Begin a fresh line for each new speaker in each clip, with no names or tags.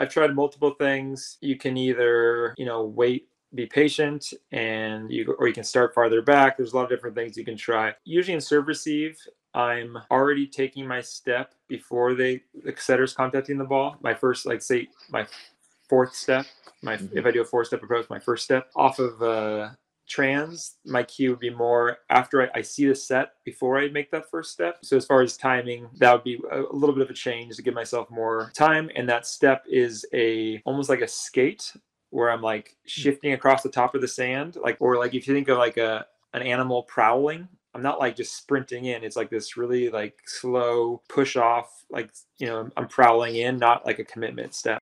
I've tried multiple things. You can either, you know, wait be patient and you or you can start farther back there's a lot of different things you can try usually in serve receive i'm already taking my step before they the setter's contacting the ball my first like say my fourth step my mm-hmm. if i do a four step approach my first step off of uh trans, my cue would be more after I, I, see the set before I make that first step. So as far as timing, that would be a, a, little bit of a change to give myself more time. And that step is a almost like a skate where I'm like shifting across the top of the sand, like or like if you think of like a an animal prowling. I'm not like just sprinting in. It's like this really like slow push off, like you know, I'm prowling in, not like a commitment step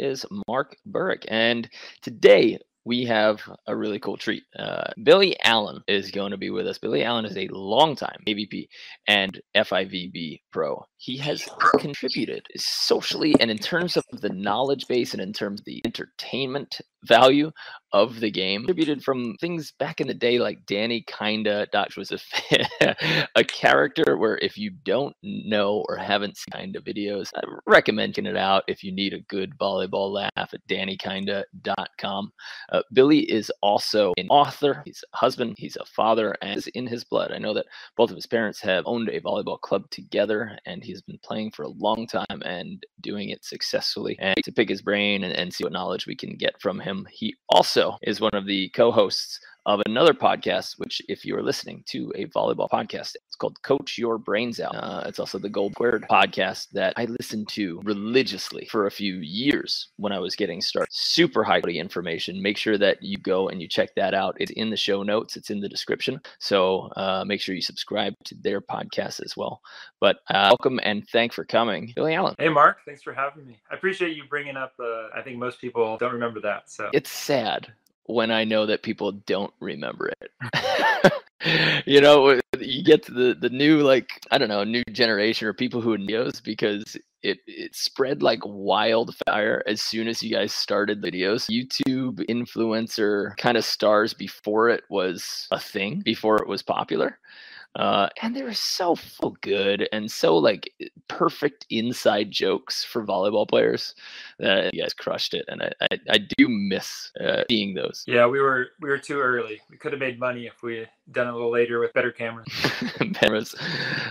is Mark Burik. And today we have a really cool treat. Uh, Billy Allen is going to be with us. Billy Allen is a longtime AVP and FIVB pro. He has contributed socially and in terms of the knowledge base and in terms of the entertainment value of the game. Attributed from things back in the day like danny kinda which was a, a character where if you don't know or haven't seen kinda videos i recommend checking it out if you need a good volleyball laugh at dannykinda.com uh, billy is also an author. He's a husband he's a father and is in his blood. I know that both of his parents have owned a volleyball club together and he's been playing for a long time and doing it successfully. And to pick his brain and, and see what knowledge we can get from him him. He also is one of the co hosts of another podcast, which, if you are listening to a volleyball podcast, it's called Coach Your Brains Out. Uh, it's also the Gold Squared podcast that I listened to religiously for a few years when I was getting started. Super high quality information. Make sure that you go and you check that out. It's in the show notes, it's in the description. So uh, make sure you subscribe to their podcast as well. But uh, welcome and thank for coming, Billy Allen.
Hey, Mark. Thanks for having me. I appreciate you bringing up. Uh, I think most people don't remember that. So
it's sad when I know that people don't remember it. you know, you get to the the new like I don't know new generation or people who videos because it it spread like wildfire as soon as you guys started videos. YouTube influencer kind of stars before it was a thing, before it was popular. Uh, and they were so, so good and so like perfect inside jokes for volleyball players. Uh, you guys crushed it, and I, I, I do miss uh, seeing those.
Yeah, we were we were too early. We could have made money if we done a little later with better cameras.
cameras,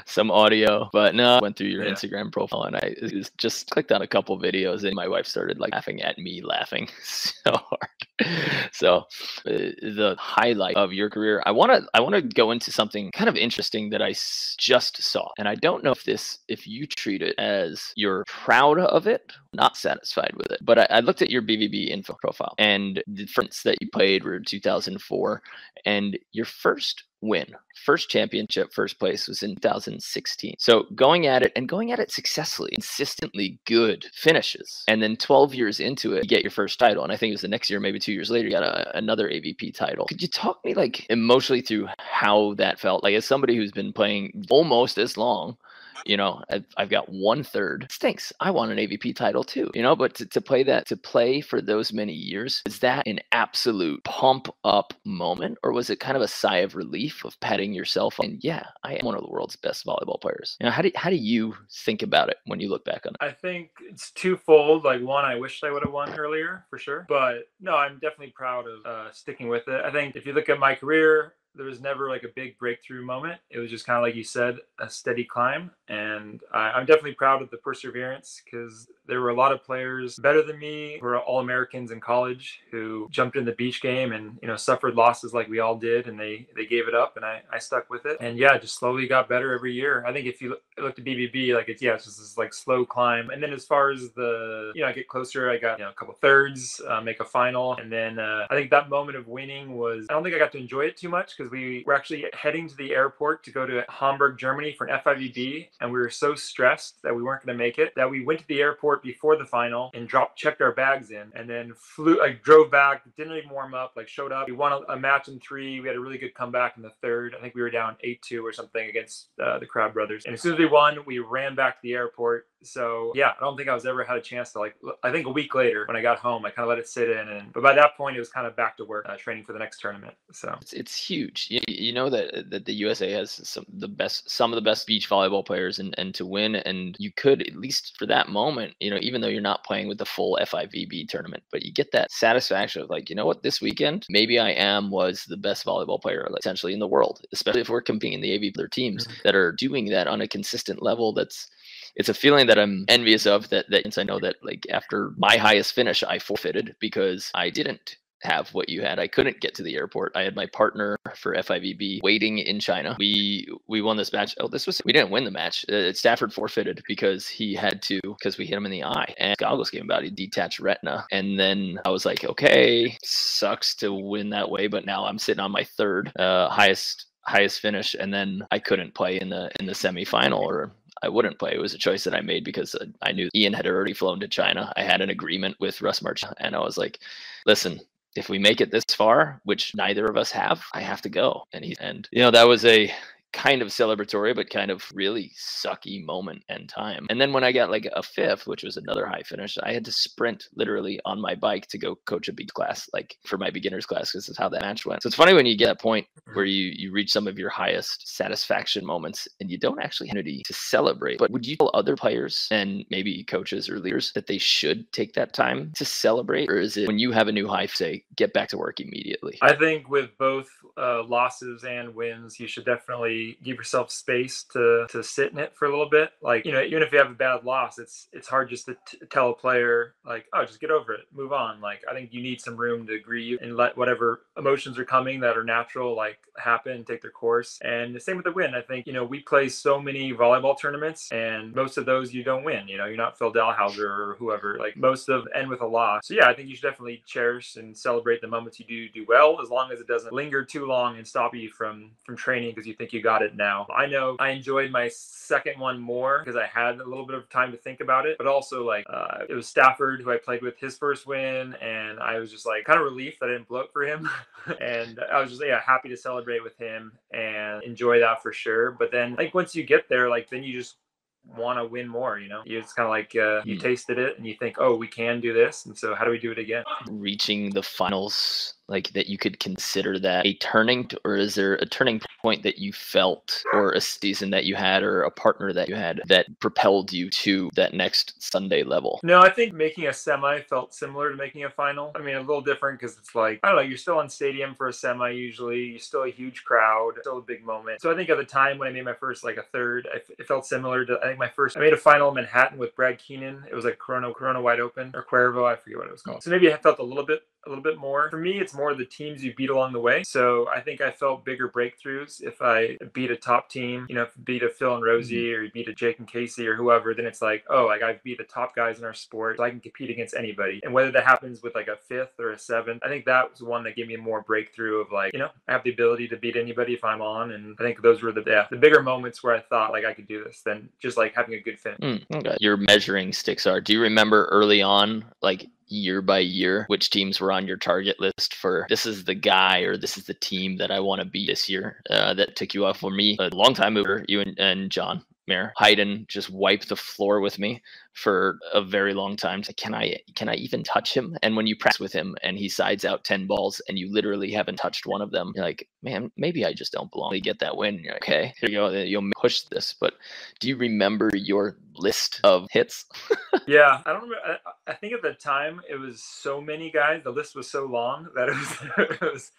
some audio, but no. I went through your yeah. Instagram profile and I just clicked on a couple videos, and my wife started like laughing at me, laughing so hard. So uh, the highlight of your career, I want to I want to go into something kind of interesting that I just saw, and I don't know if this if you treat it as you're proud of it, not satisfied with it, but I, I looked at your BVB info profile, and the friends that you played were 2004, and your first win. First championship, first place was in 2016. So going at it and going at it successfully, consistently good finishes. And then 12 years into it, you get your first title. And I think it was the next year, maybe two years later, you got a, another AVP title. Could you talk me like emotionally through how that felt? Like as somebody who's been playing almost as long, you know, I've, I've got one third. Stinks. I want an AVP title too, you know, but to, to play that, to play for those many years, is that an absolute pump up moment? Or was it kind of a sigh of relief of patting yourself and yeah, I am one of the world's best volleyball players? You know, how do, how do you think about it when you look back on it?
I think it's twofold. Like one, I wish I would have won earlier for sure. But no, I'm definitely proud of uh, sticking with it. I think if you look at my career, there was never like a big breakthrough moment. It was just kind of like you said, a steady climb. And I, am definitely proud of the perseverance because there were a lot of players better than me who were all Americans in college who jumped in the beach game and you know suffered losses like we all did, and they they gave it up, and I I stuck with it. And yeah, just slowly got better every year. I think if you look, at BVB, like it's yeah, it's just this like slow climb. And then as far as the you know I get closer, I got you know a couple thirds, uh, make a final, and then uh, I think that moment of winning was I don't think I got to enjoy it too much because we were actually heading to the airport to go to Hamburg, Germany for an FIVB, and we were so stressed that we weren't going to make it that we went to the airport airport before the final and dropped, checked our bags in, and then flew, like drove back, didn't even warm up, like showed up. We won a, a match in three. We had a really good comeback in the third. I think we were down eight two or something against uh, the Crabb Brothers. And as soon as we won, we ran back to the airport. So yeah, I don't think I was ever had a chance to like. I think a week later when I got home, I kind of let it sit in, and but by that point it was kind of back to work, uh, training for the next tournament. So
it's, it's huge. You, you know that that the USA has some the best, some of the best beach volleyball players, and and to win, and you could at least for that moment, you know, even though you're not playing with the full FIVB tournament, but you get that satisfaction of like, you know what, this weekend maybe I am was the best volleyball player like, essentially in the world, especially if we're competing in the AV other teams mm-hmm. that are doing that on a consistent level. That's it's a feeling that I'm envious of that that since I know that like after my highest finish I forfeited because I didn't have what you had. I couldn't get to the airport. I had my partner for FIVB waiting in China. We we won this match. Oh, this was we didn't win the match. Uh, Stafford forfeited because he had to because we hit him in the eye and goggles came about. He detached retina, and then I was like, okay, sucks to win that way, but now I'm sitting on my third uh, highest highest finish, and then I couldn't play in the in the semifinal or I wouldn't play. It was a choice that I made because uh, I knew Ian had already flown to China. I had an agreement with Russ March, and I was like, "Listen, if we make it this far, which neither of us have, I have to go. And he and you know that was a kind of celebratory, but kind of really sucky moment and time. And then when I got like a fifth, which was another high finish, I had to sprint literally on my bike to go coach a big class, like for my beginners class, because this is how that match went. So it's funny when you get that point where mm-hmm. you you reach some of your highest satisfaction moments and you don't actually have to celebrate. But would you tell other players and maybe coaches or leaders that they should take that time to celebrate, or is it when you have a new high, say get back to work immediately?
I think with both uh, losses and wins, you should definitely give yourself space to to sit in it for a little bit. Like you know, even if you have a bad loss, it's it's hard just to t- tell a player like, oh, just get over it, move on. Like I think you need some room to grieve and let whatever emotions are coming that are natural like happen, take their course. And the same with the win. I think you know we play so many volleyball tournaments, and most of those you don't win. You know, you're not Phil Dalhausser or whoever. Like most of end with a loss. So yeah, I think you should definitely cherish and celebrate the moments you do do well, as long as it doesn't linger too long and stop you from from training because you think you got got it now. I know I enjoyed my second one more because I had a little bit of time to think about it, but also like uh, it was Stafford who I played with his first win, and I was just like kind of relieved that I didn't blow it for him, and I was just yeah happy to celebrate with him and enjoy that for sure. But then like once you get there, like then you just want to win more you know it's kind of like uh, you hmm. tasted it and you think oh we can do this and so how do we do it again
reaching the finals like that you could consider that a turning or is there a turning point that you felt or a season that you had or a partner that you had that propelled you to that next sunday level?
No i think making a semi felt similar to making a final. I mean a little different because it's like i don't know you're still on stadium for a semi usually you're still a huge crowd still a big moment. So i think at the time when i made my first like a third it felt similar to i think my first i made a final in manhattan with brad keenan. It was like corona corona wide open or cuervo i forget what it was called. So maybe i felt a little bit a little bit more. For me, it's more of the teams you beat along the way. So I think I felt bigger breakthroughs if I beat a top team, you know, if beat a Phil and Rosie mm-hmm. or you beat a Jake and Casey or whoever, then it's like, oh, like I beat the top guys in our sport. So I can compete against anybody. And whether that happens with like a fifth or a seventh, I think that was one that gave me a more breakthrough of like, you know, I have the ability to beat anybody if I'm on. And I think those were the yeah, the bigger moments where I thought like I could do this than just like having a good finish.
Mm, okay. Your measuring sticks are. Do you remember early on, like year by year which teams were on your target list for this is the guy or this is the team that I want to be this year uh, that took you off for me a long time over you and, and John Mayer. Hyden just wiped the floor with me for a very long time. So can I can I even touch him? And when you press with him and he sides out ten balls and you literally haven't touched one of them, you're like, man, maybe I just don't belong. You get that win. Like, okay, here you go. You'll push this. But do you remember your list of hits?
yeah, I don't remember. I, I, think at the time it was so many guys. The list was so long that it was it was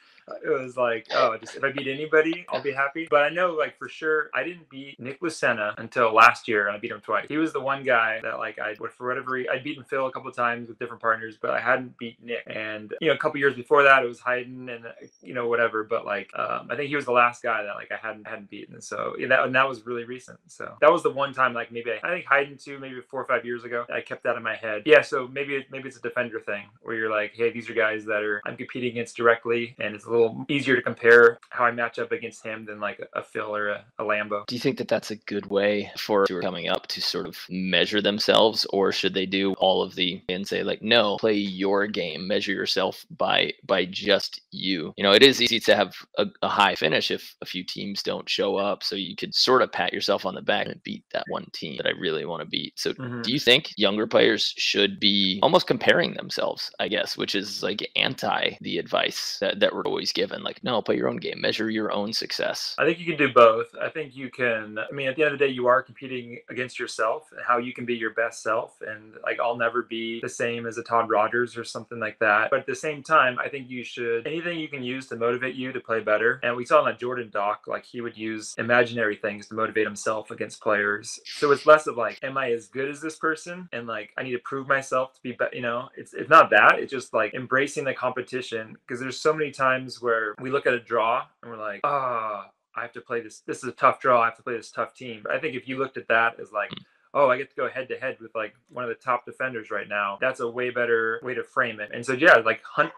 it was like, oh, just if I beat anybody, I'll be happy. But I know, like for sure, I didn't beat Nick Lucena until last year, and I beat him twice. He was the one guy that like I, would for whatever, I'd beaten Phil a couple times with different partners, but I hadn't beat Nick. And you know, a couple years before that, it was Hyden and you know whatever. But like, um, I think he was the last guy that like I hadn't hadn't beaten. So yeah, that and that was really recent. So that was the one time like maybe I, I think Hyden too, maybe four or five years ago. I kept that in my head. Yeah, so maybe maybe it's a defender thing where you're like, hey, these are guys that are I'm competing against directly, and it's a little easier to compare how I match up against him than like a Phil or a, a Lambo.
Do you think that that's a good way for who are coming up to sort of measure themselves, or should they do all of the and say like, no, play your game, measure yourself by by just you? You know, it is easy to have a, a high finish if a few teams don't show up, so you could sort of pat yourself on the back and beat that one team that I really want to beat. So, mm-hmm. do you think younger players should be almost comparing themselves? I guess, which is like anti the advice that, that we're always given, like, no, play your own game, measure your own success.
I think you can do both. I think you can. I mean, at the end of the day, you are competing against yourself and how you can be your best self. And like, I'll never be the same as a Todd Rogers or something like that. But at the same time, I think you should anything you can use to motivate you to play better. And we saw in that Jordan doc, like he would use imaginary things to motivate himself against players. So it's less of like, am I as good as this person? And like, I need to prove myself to be better. You know, it's it's not that. It's just like embracing the competition because there's so many times where we look at a draw and we're like, ah. Oh, I have to play this. This is a tough draw. I have to play this tough team. But I think if you looked at that as like, mm oh, I get to go head to head with like one of the top defenders right now. That's a way better way to frame it. And so yeah, like hunt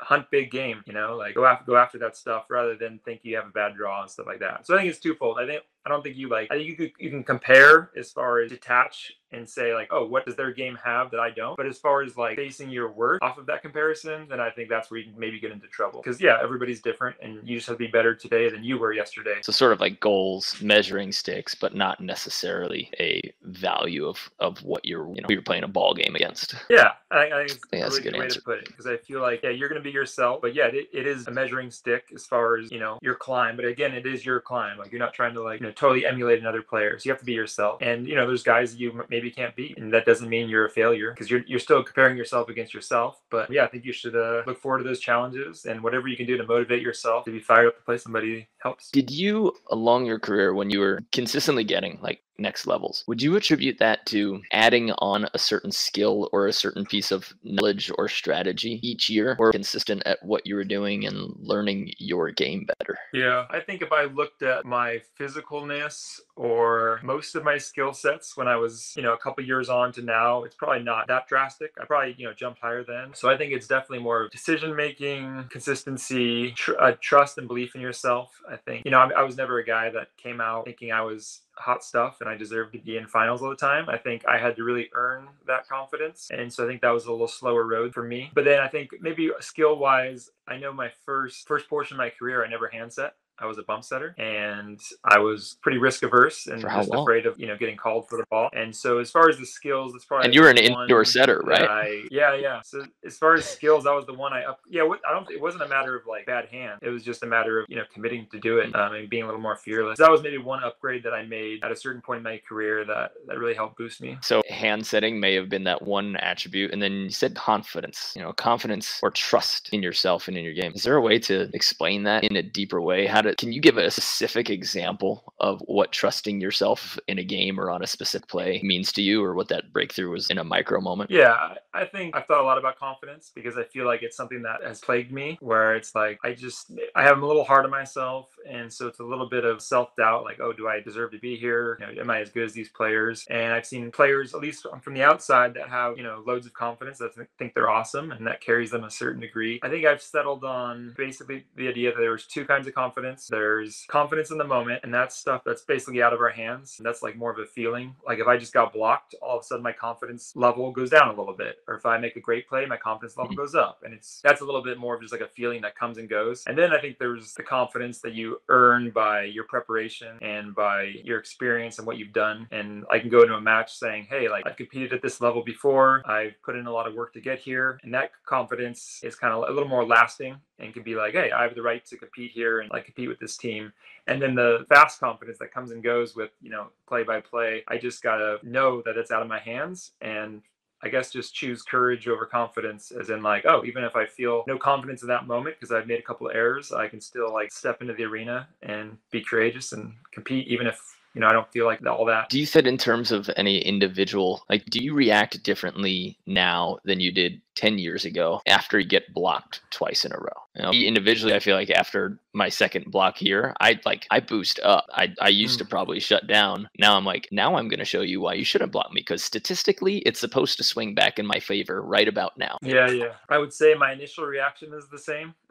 hunt big game, you know, like go after go after that stuff rather than think you have a bad draw and stuff like that. So I think it's twofold. I think I don't think you like. I think you could you can compare as far as detach and say like, oh, what does their game have that I don't? But as far as like basing your work off of that comparison, then I think that's where you maybe get into trouble. Because yeah, everybody's different, and you just have to be better today than you were yesterday.
So sort of like goals, measuring sticks, but not necessarily a value of of what you're you know you're playing a ball game against.
Yeah, I, I think that's a good way answer. to put it. Because I feel like yeah, you're going to be yourself, but yeah, it, it is a measuring stick as far as you know your climb. But again, it is your climb. Like you're not trying to like you know totally emulate another player. So you have to be yourself. And you know, there's guys you maybe can't beat, and that doesn't mean you're a failure because you're you're still comparing yourself against yourself. But yeah, I think you should uh, look forward to those challenges and whatever you can do to motivate yourself to be fired up to play somebody helps.
Did you along your career when you were consistently getting like next levels. Would you attribute that to adding on a certain skill or a certain piece of knowledge or strategy each year, or consistent at what you were doing and learning your game better?
Yeah, I think if I looked at my physicalness or most of my skill sets when I was, you know, a couple years on to now, it's probably not that drastic. I probably, you know, jumped higher then. So I think it's definitely more decision making, consistency, tr- uh, trust and belief in yourself. I think, you know, I, I was never a guy that came out thinking I was hot stuff and I deserved to be in finals all the time. I think I had to really earn that confidence. And so I think that was a little slower road for me. But then I think maybe skill wise, I know my first first portion of my career I never handset. I was a bump setter and I was pretty risk averse and just long? afraid of, you know, getting called for the ball. And so as far as the skills, it's probably
And you were an indoor setter, right?
I, yeah, yeah. So as far as skills, that was the one I up yeah, I don't it wasn't a matter of like bad hand. It was just a matter of, you know, committing to do it um, and being a little more fearless. That was maybe one upgrade that I made at a certain point in my career that that really helped boost me.
So hand setting may have been that one attribute and then you said confidence, you know, confidence or trust in yourself and in your game. Is there a way to explain that in a deeper way? How to can you give a specific example of what trusting yourself in a game or on a specific play means to you or what that breakthrough was in a micro moment?
Yeah, I think I've thought a lot about confidence because I feel like it's something that has plagued me where it's like I just I have a little hard on myself and so it's a little bit of self-doubt like oh do I deserve to be here? You know, am I as good as these players? And I've seen players at least from the outside that have, you know, loads of confidence that think they're awesome and that carries them a certain degree. I think I've settled on basically the idea that there's two kinds of confidence. There's confidence in the moment, and that's stuff that's basically out of our hands. And that's like more of a feeling. Like if I just got blocked, all of a sudden my confidence level goes down a little bit. Or if I make a great play, my confidence level mm-hmm. goes up. And it's that's a little bit more of just like a feeling that comes and goes. And then I think there's the confidence that you earn by your preparation and by your experience and what you've done. And I can go into a match saying, hey, like I've competed at this level before. I've put in a lot of work to get here. And that confidence is kind of a little more lasting and can be like, hey, I have the right to compete here and like compete with this team. And then the fast confidence that comes and goes with, you know, play by play. I just gotta know that it's out of my hands and I guess just choose courage over confidence, as in like, oh, even if I feel no confidence in that moment because I've made a couple of errors, I can still like step into the arena and be courageous and compete, even if you know, I don't feel like all that.
Do you think in terms of any individual, like, do you react differently now than you did 10 years ago after you get blocked twice in a row. You know, individually, I feel like after my second block here, I like I boost up. I, I used mm. to probably shut down. Now I'm like, now I'm going to show you why you shouldn't block me because statistically, it's supposed to swing back in my favor right about now.
Yeah, yeah. I would say my initial reaction is the same.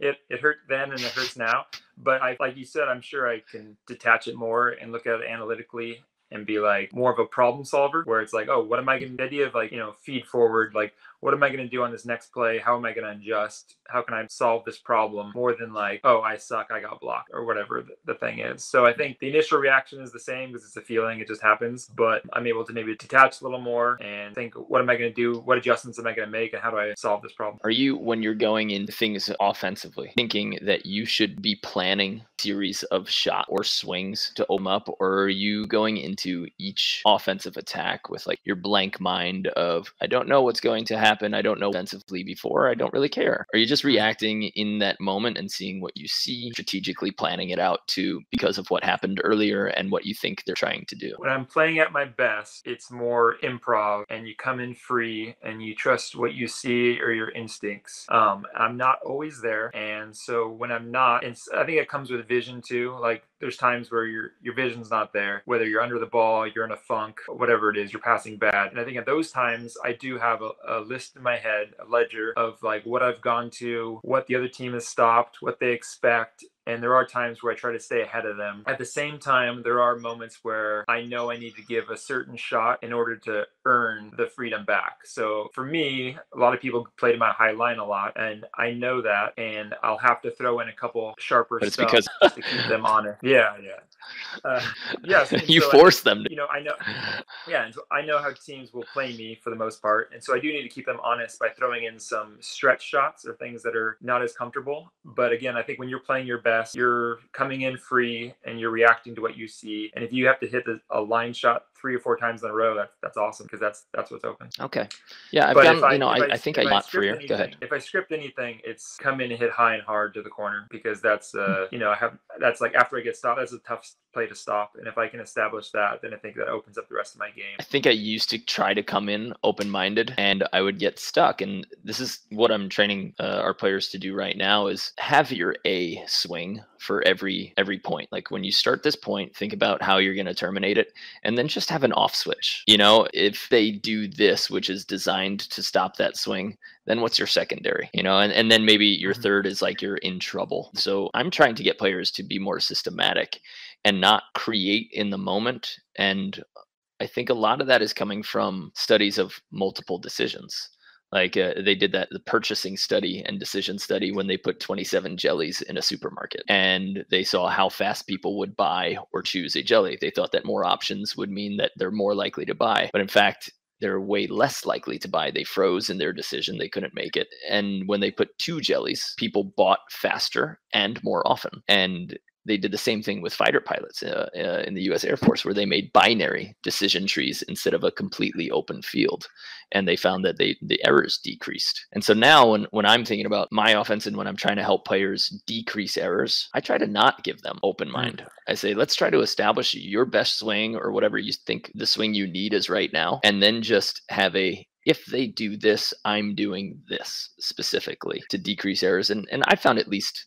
it it hurt then and it hurts now. But I, like you said, I'm sure I can detach it more and look at it analytically and be like more of a problem solver where it's like, oh, what am I to, the idea of like, you know, feed forward, like, what am I going to do on this next play? How am I going to adjust? How can I solve this problem more than like, oh, I suck, I got blocked, or whatever the, the thing is. So I think the initial reaction is the same because it's a feeling, it just happens. But I'm able to maybe detach a little more and think, what am I going to do? What adjustments am I going to make? And how do I solve this problem?
Are you, when you're going into things offensively, thinking that you should be planning series of shot or swings to open up, or are you going into each offensive attack with like your blank mind of, I don't know what's going to happen? Happen. I don't know offensively before. I don't really care. Are you just reacting in that moment and seeing what you see, strategically planning it out to because of what happened earlier and what you think they're trying to do?
When I'm playing at my best, it's more improv and you come in free and you trust what you see or your instincts. Um, I'm not always there. And so when I'm not, I think it comes with vision too. Like there's times where your your vision's not there whether you're under the ball you're in a funk whatever it is you're passing bad. And i think at those times i do have a, a, list in my head a ledger of like what i've gone to what the other team has stopped what they expect and there are times where I try to stay ahead of them. At the same time, there are moments where I know I need to give a certain shot in order to earn the freedom back. So for me, a lot of people play to my high line a lot, and I know that, and I'll have to throw in a couple sharper
but it's
stuff
because
to keep them honest. Yeah, yeah. Uh, yes,
you so force
I,
them. To...
You know, I know. Yeah, and so I know how teams will play me for the most part, and so I do need to keep them honest by throwing in some stretch shots or things that are not as comfortable. But again, I think when you're playing your best, you're coming in free and you're reacting to what you see. And if you have to hit a line shot three or four times in a row, that's that's awesome because that's that's what's open.
Okay. Yeah, I've but done. I, you know, I, I, think I got freer.
Anything,
Go ahead.
If I script anything, it's come in and hit high and hard to the corner because that's uh you know I have that's like after I get stopped, that's a tough play to stop. And if I can establish that, then I think that opens up the rest of my game.
I think I used to try to come in open minded and I would get stuck. And this is what I'm training uh, our players to do right now is have your A swing for every every point like when you start this point think about how you're going to terminate it and then just have an off switch you know? If they do this which is designed to stop that swing then what's your secondary you know? And, and then maybe your mm-hmm. third is like you're in trouble. So i'm trying to get players to be more systematic and not create in the moment and i think a lot of that is coming from studies of multiple decisions like uh, they did that the purchasing study and decision study when they put 27 jellies in a supermarket and they saw how fast people would buy or choose a jelly. They thought that more options would mean that they're more likely to buy. But in fact, they're way less likely to buy. They froze in their decision. They couldn't make it. And when they put two jellies, people bought faster and more often. And they did the same thing with fighter pilots uh, uh, in the U.S. Air Force, where they made binary decision trees instead of a completely open field, and they found that they the errors decreased. And so now, when when I'm thinking about my offense and when I'm trying to help players decrease errors, I try to not give them open hmm. mind. I say, let's try to establish your best swing or whatever you think the swing you need is right now, and then just have a if they do this, I'm doing this specifically to decrease errors. And and I found at least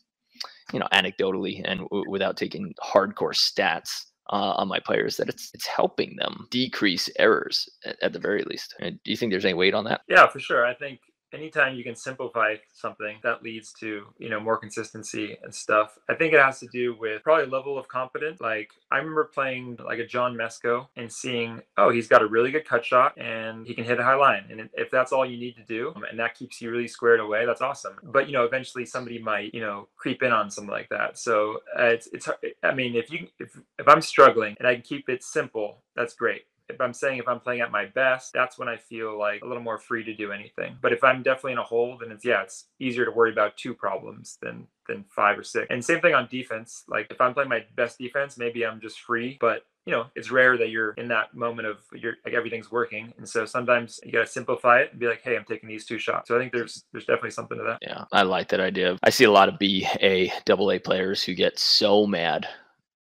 you know, anecdotally and w- without taking hardcore stats uh, on my players, that it's it's helping them decrease errors at, at the very least. do you think there's any weight on that?
Yeah, for sure. I think anytime you can simplify something that leads to you know more consistency and stuff. I think it has to do with probably level of competence. Like i remember playing like a john mesko and seeing oh he's got a really good cut shot and he can hit a high line. And if that's all you need to do and that keeps you really squared away that's awesome. But you know eventually somebody might you know creep in on something like that. So uh, it's it's i mean if you if, if i'm struggling and i can keep it simple that's great if I'm saying if I'm playing at my best, that's when I feel like a little more free to do anything. But if I'm definitely in a hole, then it's yeah, it's easier to worry about two problems than than five or six. And same thing on defense. Like if I'm playing my best defense, maybe I'm just free. But you know, it's rare that you're in that moment of you're like everything's working. And so sometimes you gotta simplify it and be like, hey, I'm taking these two shots. So I think there's there's definitely something to that.
Yeah, I like that idea. I see a lot of B A double A players who get so mad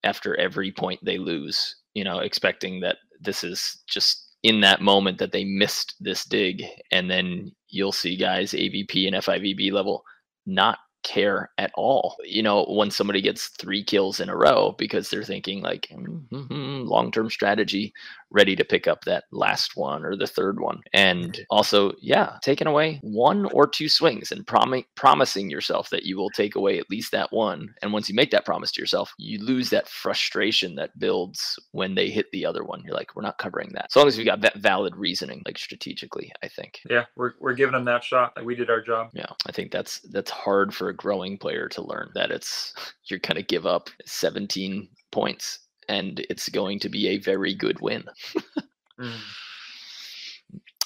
after every point they lose, you know, expecting that this is just in that moment that they missed this dig. And then you'll see guys AVP and FIVB level not care at all. You know, when somebody gets three kills in a row because they're thinking like mm-hmm, long-term strategy, ready to pick up that last one or the third one. And also, yeah, taking away one or two swings and prom- promising yourself that you will take away at least that one. And once you make that promise to yourself, you lose that frustration that builds when they hit the other one. You're like, we're not covering that. As long as we got that valid reasoning, like strategically, I think.
Yeah, we're, we're giving them that shot. Like we did our job.
Yeah, I think that's that's hard for a growing player to learn that it's you're gonna give up 17 points and it's going to be a very good win. mm.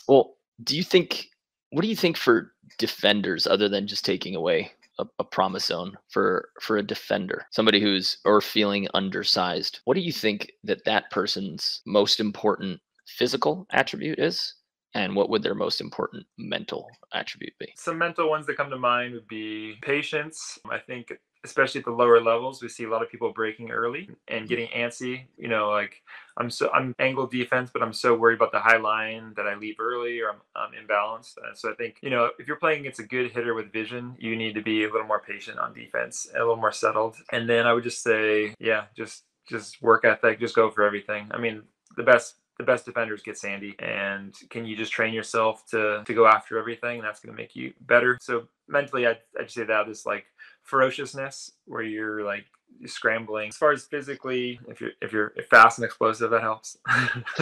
Well, do you think what do you think for defenders other than just taking away a, a promise zone for for a defender, somebody who's or feeling undersized? What do you think that that person's most important physical attribute is? and what would their most important mental attribute be?
Some mental ones that come to mind would be patience. I think especially at the lower levels, we see a lot of people breaking early and mm-hmm. getting antsy. You know, like I'm so I'm angle defense, but I'm so worried about the high line that I leave early or I'm, I'm imbalanced. And so I think you know if you're playing against a good hitter with vision, you need to be a little more patient on defense, a little more settled. And then I would just say, yeah, just just work ethic, just go for everything. I mean, the best the best defenders get sandy and can you just train yourself to to go after everything that's going to make you better so mentally i'd, I'd say that is like ferociousness where you're like scrambling as far as physically if you're if you're fast and explosive that helps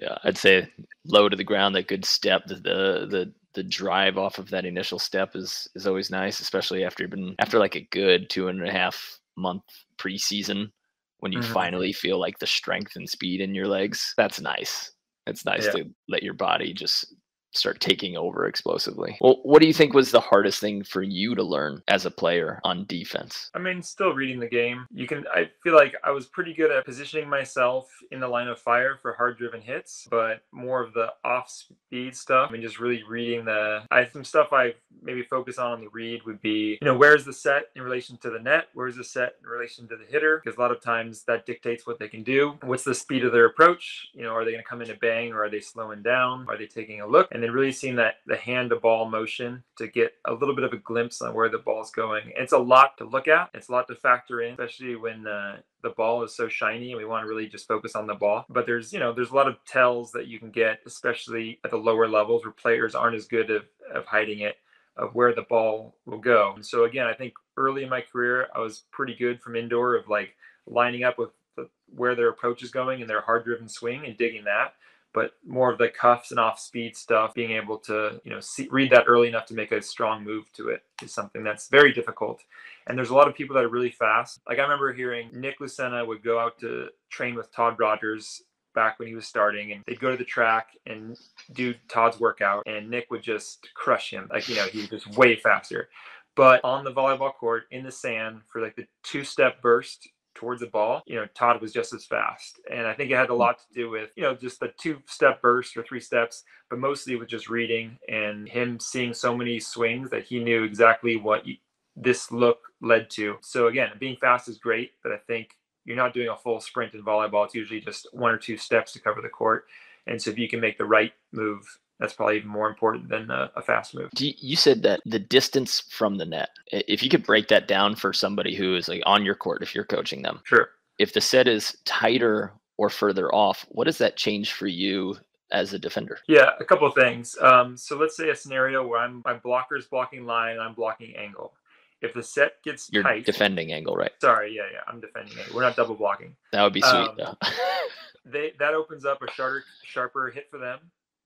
yeah i'd say low to the ground that good step the, the the drive off of that initial step is is always nice especially after you've been after like a good two and a half month preseason when you mm-hmm. finally feel like the strength and speed in your legs. That's nice. It's nice yeah. to let your body just start taking over explosively. Well, what do you think was the hardest thing for you to learn as a player on defense?
I mean, still reading the game. You can I feel like I was pretty good at positioning myself in the line of fire for hard driven hits, but more of the off speed stuff. I mean, just really reading the I some stuff I maybe focus on on the read would be, you know, where's the set in relation to the net? Where's the set in relation to the hitter? Because a lot of times that dictates what they can do. What's the speed of their approach? You know, are they going to come in a bang or are they slowing down? Are they taking a look? And then really seeing that the hand to ball motion to get a little bit of a glimpse on where the ball's going. It's a lot to look at. It's a lot to factor in, especially when uh, the ball is so shiny and we want to really just focus on the ball. But there's, you know, there's a lot of tells that you can get, especially at the lower levels where players aren't as good of, of hiding it of where the ball will go. And so again, I think early in my career, I was pretty good from indoor of like lining up with where their approach is going and their hard driven swing and digging that but more of the cuffs and off speed stuff, being able to, you know, see, read that early enough to make a strong move to it is something that's very difficult. And there's a lot of people that are really fast. Like I remember hearing Nick Lucena would go out to train with Todd Rogers back when he was starting and they'd go to the track and do Todd's workout and Nick would just crush him. Like, you know, he was just way faster. But on the volleyball court in the sand for like the two step burst towards the ball, you know, Todd was just as fast. And I think it had a hmm. lot to do with, you know, just the two step burst or three steps, but mostly with just reading and him seeing so many swings that he knew exactly what this look led to. So again, being fast is great, but I think you're not doing a full sprint in volleyball. It's usually just one or two steps to cover the court. And so if you can make the right move that's probably even more important than a, a fast move.
You said that the distance from the net. If you could break that down for somebody who is like on your court, if you're coaching them,
sure.
If the set is tighter or further off, what does that change for you as a defender?
Yeah, a couple of things. Um, so let's say a scenario where I'm my blocker's blocking line and I'm blocking angle. If the set gets
You're
tight,
defending angle, right?
Sorry, yeah, yeah, I'm defending it. We're not double blocking.
That would be sweet, um, though.
they that opens up a sharper sharper hit for them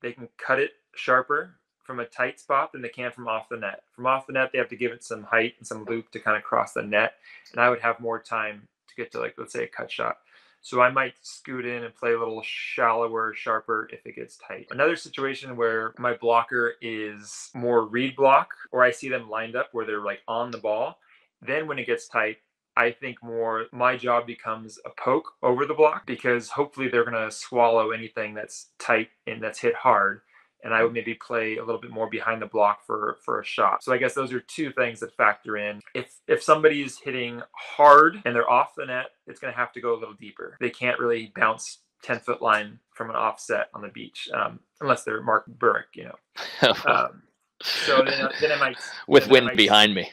they can cut it sharper from a tight spot than they can from off the net. From off the net, they have to give it some height and some loop to kind of cross the net. And I would have more time to get to like, let's say a cut shot. So I might scoot in and play a little shallower, sharper if it gets tight. Another situation where my blocker is more read block, or I see them lined up where they're like on the ball. Then when it gets tight, I think more my job becomes a poke over the block because hopefully they're going to swallow anything that's tight and that's hit hard. and I would maybe play a little bit more behind the block for for a shot. So I guess those are two things that factor in. If if somebody's hitting hard and they're off the net, it's going to have to go a little deeper. They can't really bounce 10 foot line from an offset on the beach um, unless they're Mark Burik, you know. um, so then, then I might
with wind
might,
behind me.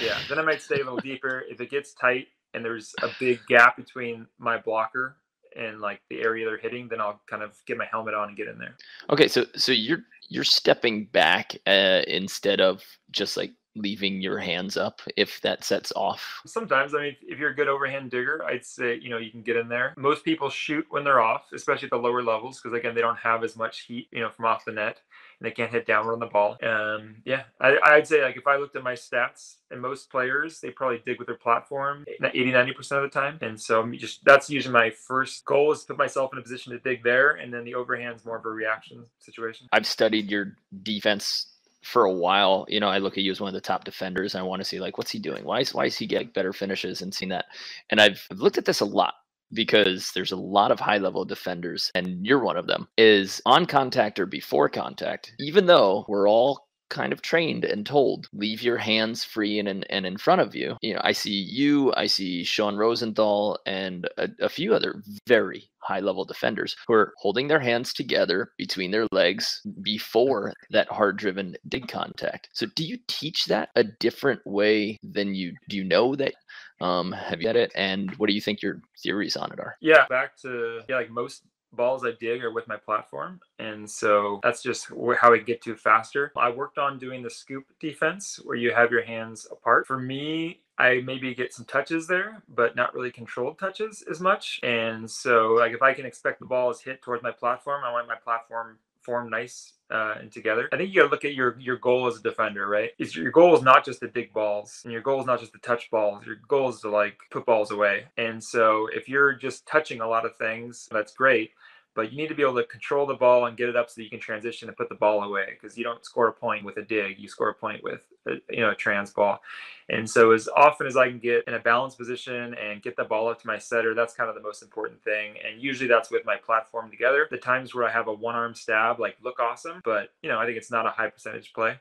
Yeah, then I might stay a little deeper. If it gets tight and there's a big gap between my blocker and like the area they're hitting, then I'll kind of get my helmet on and get in there.
Okay, so so you're you're stepping back uh, instead of just like leaving your hands up if that sets off?
Sometimes, I mean, if you're a good overhand digger, I'd say, you know, you can get in there. Most people shoot when they're off, especially at the lower levels, because again, they don't have as much heat, you know, from off the net and they can't hit downward on the ball. Um, yeah, I, I'd say like if I looked at my stats and most players, they probably dig with their platform 80, 90% of the time. And so I'm just, that's usually my first goal is to put myself in a position to dig there. And then the overhand's more of a reaction situation.
I've studied your defense for a while, you know, I look at you as one of the top defenders. And I want to see like, what's he doing? Why is why is he getting better finishes and seeing that? And I've, I've looked at this a lot because there's a lot of high level defenders, and you're one of them. Is on contact or before contact, even though we're all kind of trained and told leave your hands free and in, and in front of you you know i see you i see sean rosenthal and a, a few other very high level defenders who are holding their hands together between their legs before that hard driven dig contact so do you teach that a different way than you do you know that um have you had it and what do you think your theories on it are
yeah back to yeah like most balls I dig are with my platform. And so that's just how I get to faster. I worked on doing the scoop defense where you have your hands apart. For me, I maybe get some touches there, but not really controlled touches as much. And so, like, if I can expect the ball is hit towards my platform, I want my platform form nice uh, and together. I think you got to look at your your goal as a defender, right? Is your goal is not just to dig balls, and your goal is not just to touch balls. Your goal is to like put balls away. And so, if you're just touching a lot of things, that's great but you need to be able to control the ball and get it up so that you can transition and put the ball away because you don't score a point with a dig you score a point with you know a trans ball and so as often as i can get in a balanced position and get the ball up to my setter that's kind of the most important thing and usually that's with my platform together the times where i have a one arm stab like look awesome but you know i think it's not a high percentage play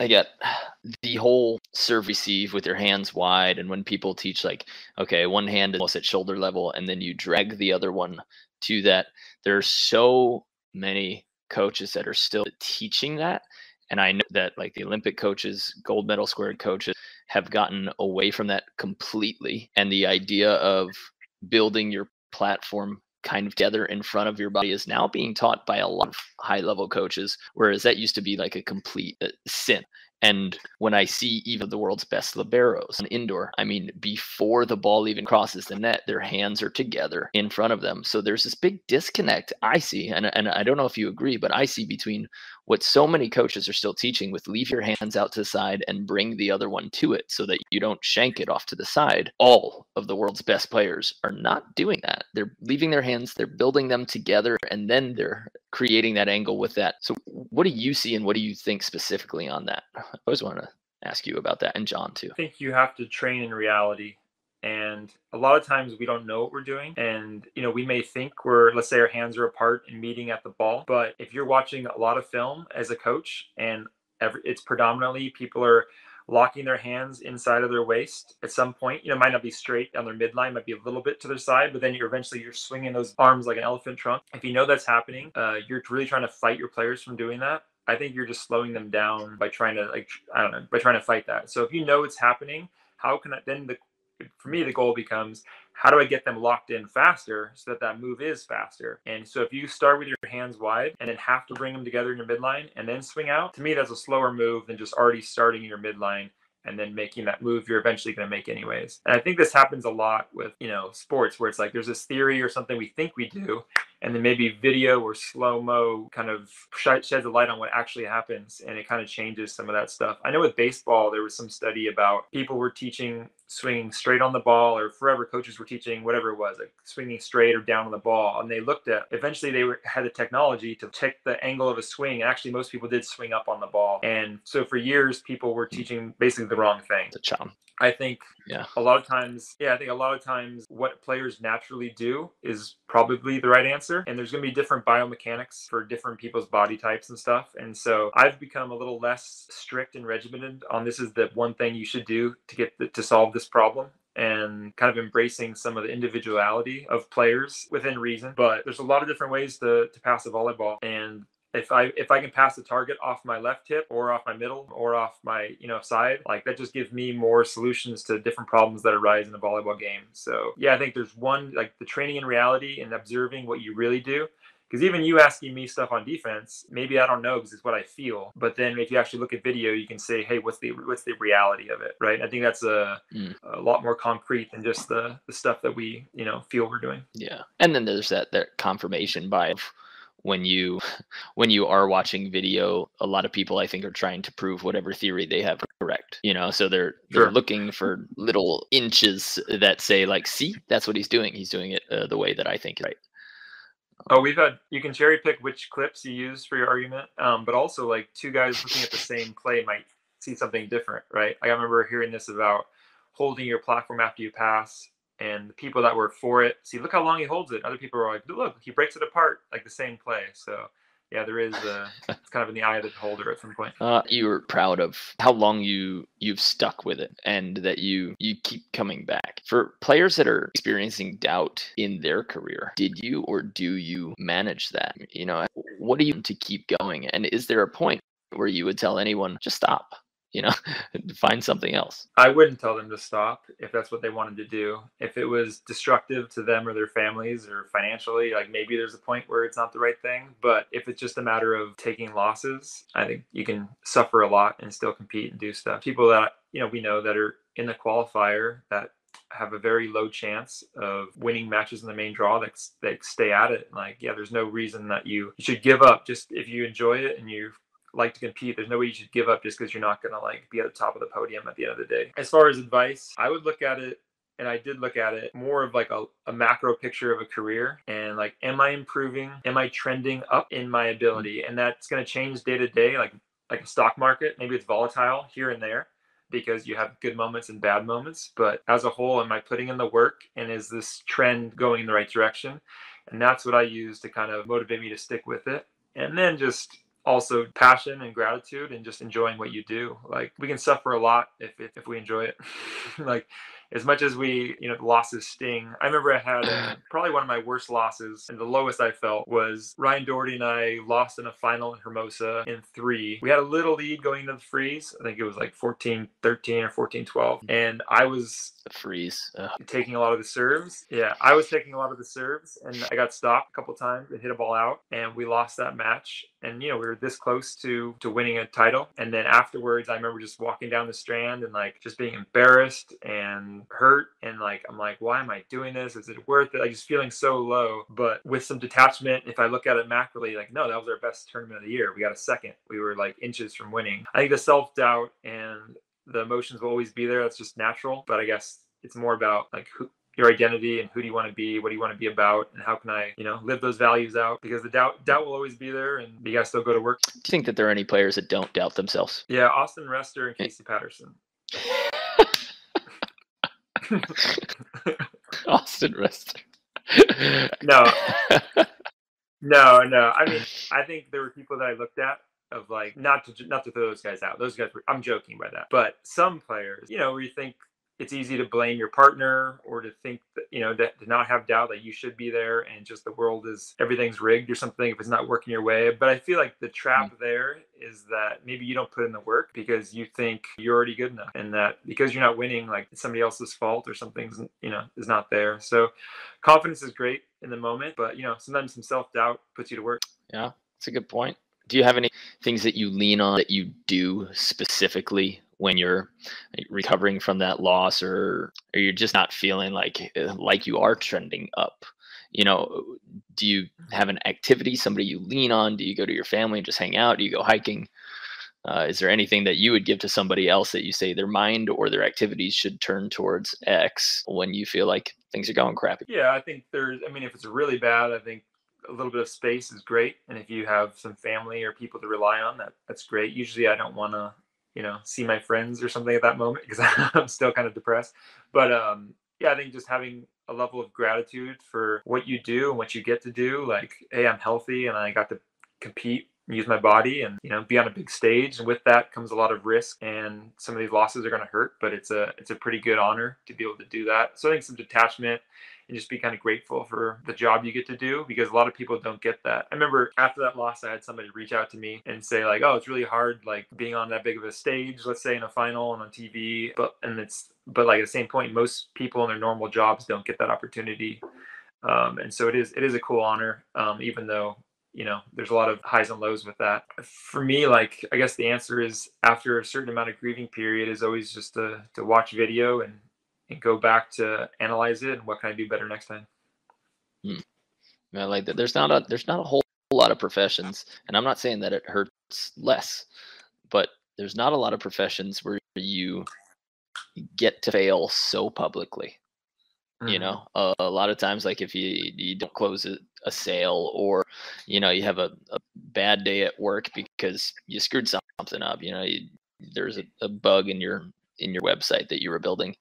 i get the whole serve receive with your hands wide and when people teach like okay one hand is almost at shoulder level and then you drag the other one to that. There are so many coaches that are still teaching that. And I know that like the Olympic coaches, gold medal squared coaches have gotten away from that completely. And the idea of building your platform kind of together in front of your body is now being taught by a lot of high level coaches, whereas that used to be like a complete uh, sin. And when I see even the world's best liberos on indoor, I mean, before the ball even crosses the net, their hands are together in front of them. So there's this big disconnect I see, and, and I don't know if you agree, but I see between what so many coaches are still teaching with leave your hands out to the side and bring the other one to it so that you don't shank it off to the side. All of the world's best players are not doing that. They're leaving their hands, they're building them together, and then they're creating that angle with that. So, what do you see and what do you think specifically on that? I always want to ask you about that and John too.
I think you have to train in reality and a lot of times we don't know what we're doing. And you know we may think we're let's say our hands are apart and meeting at the ball but if you're watching a lot of film as a coach and every, it's predominantly people are locking their hands inside of their waist at some point you know might not be straight on their midline might be a little bit to their side but then you're eventually you're swinging those arms like an elephant trunk. If you know that's happening uh, you're really trying to fight your players from doing that. I think you're just slowing them down by trying to like I don't know by trying to fight that. So if you know it's happening, how can I then the for me, the goal becomes how do I get them locked in faster so that that move is faster? And so if you start with your hands wide and then have to bring them together in your midline and then swing out, to me, that's a slower move than just already starting in your midline and then making that move you're eventually going to make anyways. And I think this happens a lot with, you know, sports where it's like there's this theory or something we think we do and then maybe video or slow mo kind of sheds a light on what actually happens and it kind of changes some of that stuff i know with baseball there was some study about people were teaching swinging straight on the ball, or forever coaches were teaching whatever it was, like swinging straight or down on the ball. And they looked at eventually they were, had the technology to take the angle of a swing. And actually, most people did swing up on the ball. And so for years, people were hmm. teaching basically the wrong thing.
The charm.
I think
Yeah.
a lot of times, yeah, I think a lot of times what players naturally do is probably the right answer. And there's going to be different biomechanics for different people's body types and stuff. And so I've become a little less strict and regimented on this is the one thing you should do to get the, to solve this problem and kind of embracing some of the individuality of players within reason. But there's a lot of different ways to, to pass a volleyball. And if I if I can pass the target off my left hip or off my middle or off my you know side, like that just gives me more solutions to different problems that arise in a volleyball game. So yeah, I think there's one like the training in reality and observing what you really do. Because even you asking me stuff on defense, maybe I don't know because it's what I feel. But then if you actually look at video, you can say, hey, what's the what's the reality of it, right? I think that's a,
Mm.
a lot more concrete than just the the stuff that we you know feel we're doing.
Yeah. And then there's that that confirmation bias when you when you are watching video, a lot of people I think are trying to prove whatever theory they have correct. You know, so they're they're
Sure.
looking for little inches that say like, see, that's what he's doing. He's doing it uh, the way that I think right.
Oh, we've had you can cherry pick which clips you use for your argument, um, but also like two guys looking at the same play might see something different, right? I remember hearing this about holding your platform after you pass, and the people that were for it see, look how long he holds it. Other people are like, look, he breaks it apart like the same play. So yeah, there is uh it's kind of in the eye of the beholder at some point.
Uh, you were proud of how long you you've stuck with it and that you you keep coming back. For players that are experiencing doubt in their career, did you or do you manage that? You know, what do you to keep going? And is there a point where you would tell anyone just stop? You know, find something else.
I wouldn't tell them to stop if that's what they wanted to do. If it was destructive to them or their families or financially, like maybe there's a point where it's not the right thing. But if it's just a matter of taking losses, I think you can suffer a lot and still compete and do stuff. People that, you know, we know that are in the qualifier that have a very low chance of winning matches in the main draw that, that stay at it. Like, yeah, there's no reason that you, you should give up just if you enjoy it and you like to compete. There's no way you should give up just because you're not going to like be at the top of the podium at the end of the day. As far as advice, I would look at it and I did look at it more of like a, a macro picture of a career and like, am I improving? Am I trending up in my ability? And that's going to change day to day, like like a stock market. Maybe it's volatile here and there because you have good moments and bad moments. But as a whole, am I putting in the work? And is this trend going in the right direction? And that's what I use to kind of motivate me to stick with it. And then just also passion and gratitude and just enjoying what you do. Like we can suffer a lot if if, if we enjoy it. like as much as we, you know, losses sting. I remember I had uh, probably one of my worst losses, and the lowest I felt was Ryan Doherty and I lost in a final in Hermosa in three. We had a little lead going into the freeze. I think it was like 14 13 or 14 12. And I was
The freeze. Ugh.
taking a lot of the serves. Yeah, I was taking a lot of the serves, and I got stopped a couple times and hit a ball out, and we lost that match. And you know, we were this close to to winning a title. And then afterwards, I remember just walking down the strand and like just being embarrassed and hurt, and like I'm like, why am I doing this? Is it worth it? I like, just feeling so low. But with some detachment, if I look at it macroly, like no, that was our best tournament of the year. We got a second. We were like inches from winning. I think the self doubt and the emotions will always be there. That's just natural. But I guess it's more about like who your identity and who do you want to be, what do you want to be about, and how can I, you know, live those values out? Because the doubt doubt will always be there, and you guys still go to work.
Do you think that there are any players that don't doubt themselves?
Yeah, Austin Rester and eh. Casey Patterson.
Austin Rester.
No, no, no. I mean, I think there were people that I looked at of like not to not to throw those guys out. Those guys were. I'm joking by that, but some players, you know, where you think it's easy to blame your partner or to think that you know that to not have doubt that you should be there and just the world is everything's rigged or something if it's not working your way. But i feel like the trap mm. there is that maybe you don't put in the work because you think you're already good enough and that because you're not winning like it's somebody else's fault or something's you know is not there. So confidence is great in the moment but you know sometimes some self-doubt puts you to work.
Yeah, it's a good point. Do you have any things that you lean on that you do specifically when you're recovering from that loss, or or you're just not feeling like uh, like you are trending up? You know, do you have an activity, somebody you lean on? Do you go to your family and just hang out? Do you go hiking? Uh, is there anything that you would give to somebody else that you say their mind or their activities should turn towards X when you feel like things are going crappy?
Yeah, I think there's, I mean, if it's really bad, I think a little bit of space is great. And if you have some family or people to rely on, that that's great. Usually I don't want to, you know, see my friends or something at that moment because I'm still kind of depressed. But um, yeah, I think just having a level of gratitude for what you do and what you get to do. Like, hey, I'm healthy and I got to compete use my body and you know be on a big stage and with that comes a lot of risk and some of these losses are going to hurt but it's a it's a pretty good honor to be able to do that so i think some detachment and just be kind of grateful for the job you get to do because a lot of people don't get that. I remember after that loss, I had somebody reach out to me and say like, "Oh, it's really hard like being on that big of a stage, let's say in a final and on TV." But and it's but like at the same point, most people in their normal jobs don't get that opportunity. Um, and so it is it is a cool honor, um, even though you know there's a lot of highs and lows with that for me like i guess the answer is after a certain amount of grieving period is always just to, to watch video and and go back to analyze it and what can I do better next time.
Hmm. I like that. There's not a there's not a whole lot of professions, and I'm not saying that it hurts less, but there's not a lot of professions where you get to fail so publicly. Mm-hmm. You know, uh, a lot of times, like if you you don't close a, a sale, or you know you have a, a, bad day at work because you screwed something up. You know, you, there's a, a bug in your in your website that you were building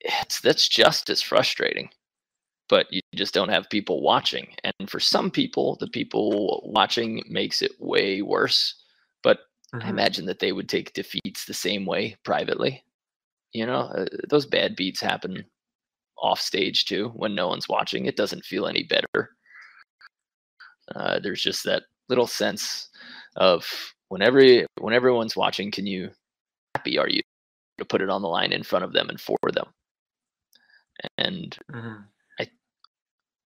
it's that's just as frustrating but you just don't have people watching and for some people the people watching makes it way worse but mm-hmm. i imagine that they would take defeats the same way privately you know uh, those bad beats happen off stage too when no one's watching it doesn't feel any better. Uh, there's just that little sense of whenever when everyone's watching can you happy? Are you to put it on the line in front of them and for them and mm-hmm. I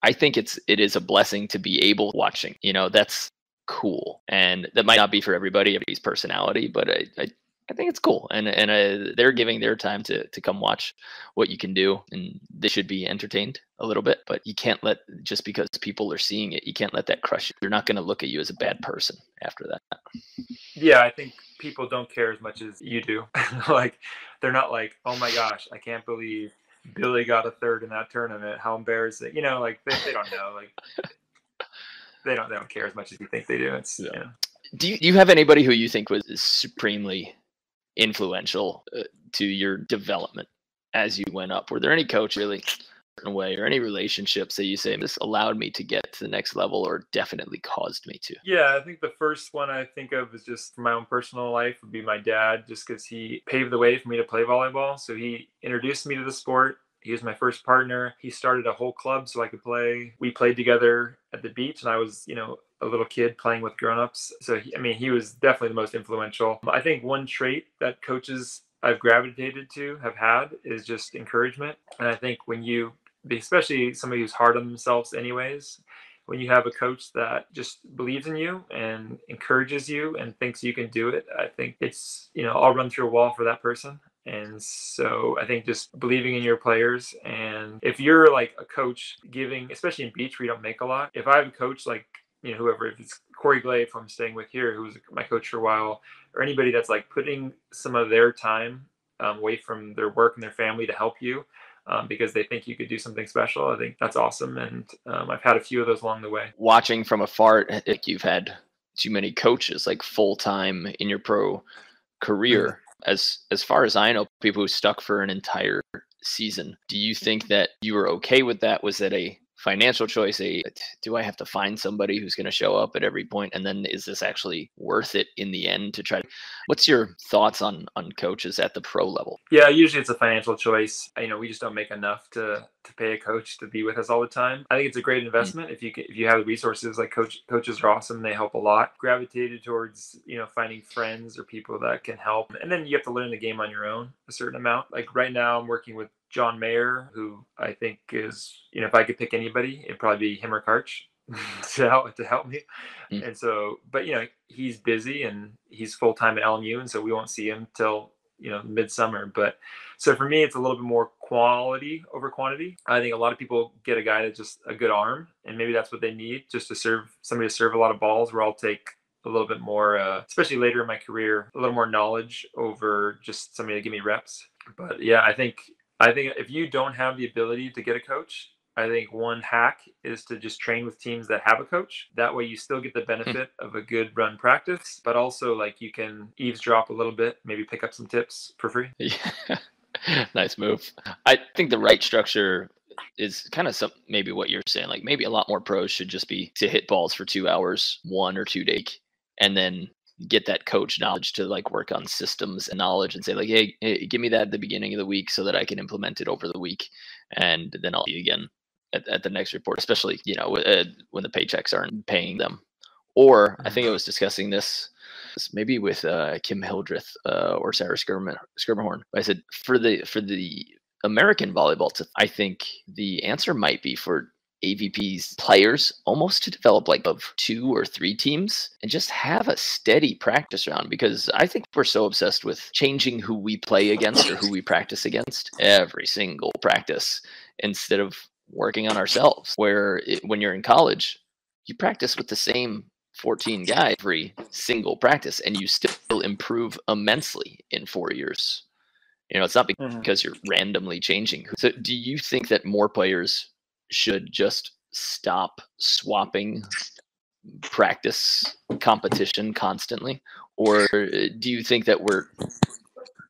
I think it's it is a blessing to be able watching. You know, that's cool, and that might not be for everybody, everybody's personality, but I, I I think it's cool, and and uh, they're giving their time to to come watch what you can do, and they should be entertained a little bit. But you can't let just because people are seeing it, you can't let that crush you. They're not going to look at you as a bad person after that.
Yeah, I think people don't care as much as you do. like they're not like, oh my gosh, I can't believe Billy got a third in that tournament. How embarrassing! You know, like they, they don't know. Like they don't they don't care as much as you think they do. It's yeah. You know.
Do you, do you have anybody who you think was supremely influential uh, to your development as you went up? Were there any coach really way or any relationships that you say this allowed me to get to the next level or definitely caused me to
yeah i think the first one i think of is just my own personal life would be my dad just because he paved the way for me to play volleyball so he introduced me to the sport he was my first partner. He started a whole club so I could play. We played together at the beach, and I was, you know, a little kid playing with grown-ups. So he, I mean, he was definitely the most influential. I think one trait that coaches I've gravitated to have had is just encouragement. And I think when you especially somebody who's hard on themselves anyways when you have a coach that just believes in you and encourages you and thinks you can do it i think it's you know i'll run through a wall for that person. And so i think just believing in your players and if you're like a coach giving especially in beach you don't make a lot. If i have a coach like you know whoever if it's corey glade from staying with here who was my coach for a while or anybody that's like putting some of their time um, away from their work and their family to help you um, because they think you could do something special. I think that's awesome, and um, I've had a few of those along the way.
Watching from afar, like you've had too many coaches like full time in your pro career. Mm-hmm. As as far as I know, people who stuck for an entire season. Do you think that you were okay with that? Was that a financial choice a do i have to find somebody who's going to show up at every point and then is this actually worth it in the end to try to what's your thoughts on on coaches at the pro level
yeah usually it's a financial choice you know we just don't make enough to to pay a coach to be with us all the time i think it's a great mm. investment mm-hmm. if you if you have the resources like coach coaches are awesome they help a lot gravitated towards you know finding friends or people that can help and then you have to learn the game on your own a certain amount like right now i'm working with John Mayer, who I think is, you know, if I could pick anybody, it'd probably be him or Karch to help to help me. Mm. And so, but you know, he's busy and he's full time at LMU, and so we won't see him till you know midsummer. But so for me, it's a little bit more quality over quantity. I think a lot of people get a guy that's just a good arm, and maybe that's what they need, just to serve somebody to serve a lot of balls. Where I'll take a little bit more, uh, especially later in my career, a little more knowledge over just somebody to give me reps. But yeah, I think I think if you don't have the ability to get a coach, I think one hack is to just train with teams that have a coach. That way you still get the hmm. benefit of a good run practice, but also like you can eavesdrop a little bit, maybe pick up some tips for free.
Yeah. nice move. I think the right structure is kind of some maybe what you're saying. Like maybe a lot more pros should just be to hit balls for two hours, one or two day, and then get that coach knowledge to like work on systems and knowledge and say like, hey, hey, give me that at the beginning of the week so that I can implement it over the week, and then I'll see again at, at the next report, especially you know uh, when the paychecks aren't paying them. Or I think I mm-hmm. was discussing this maybe with uh, Kim Hildreth uh, or Sarah Schermerhorn. I said for the for the American volleyball, I think the answer might be for AVP's players almost to develop like of two or three teams and just have a steady practice round because I think we're so obsessed with changing who we play against or who we practice against every single practice instead of working on ourselves. Where it, when you're in college, you practice with the same 14 guys every single practice, and you still improve immensely in four years. You know, it's not mm-hmm. because mm-hmm. you're randomly changing. So, do you think that more players should just stop swapping practice competition constantly, or uh, do you think that we're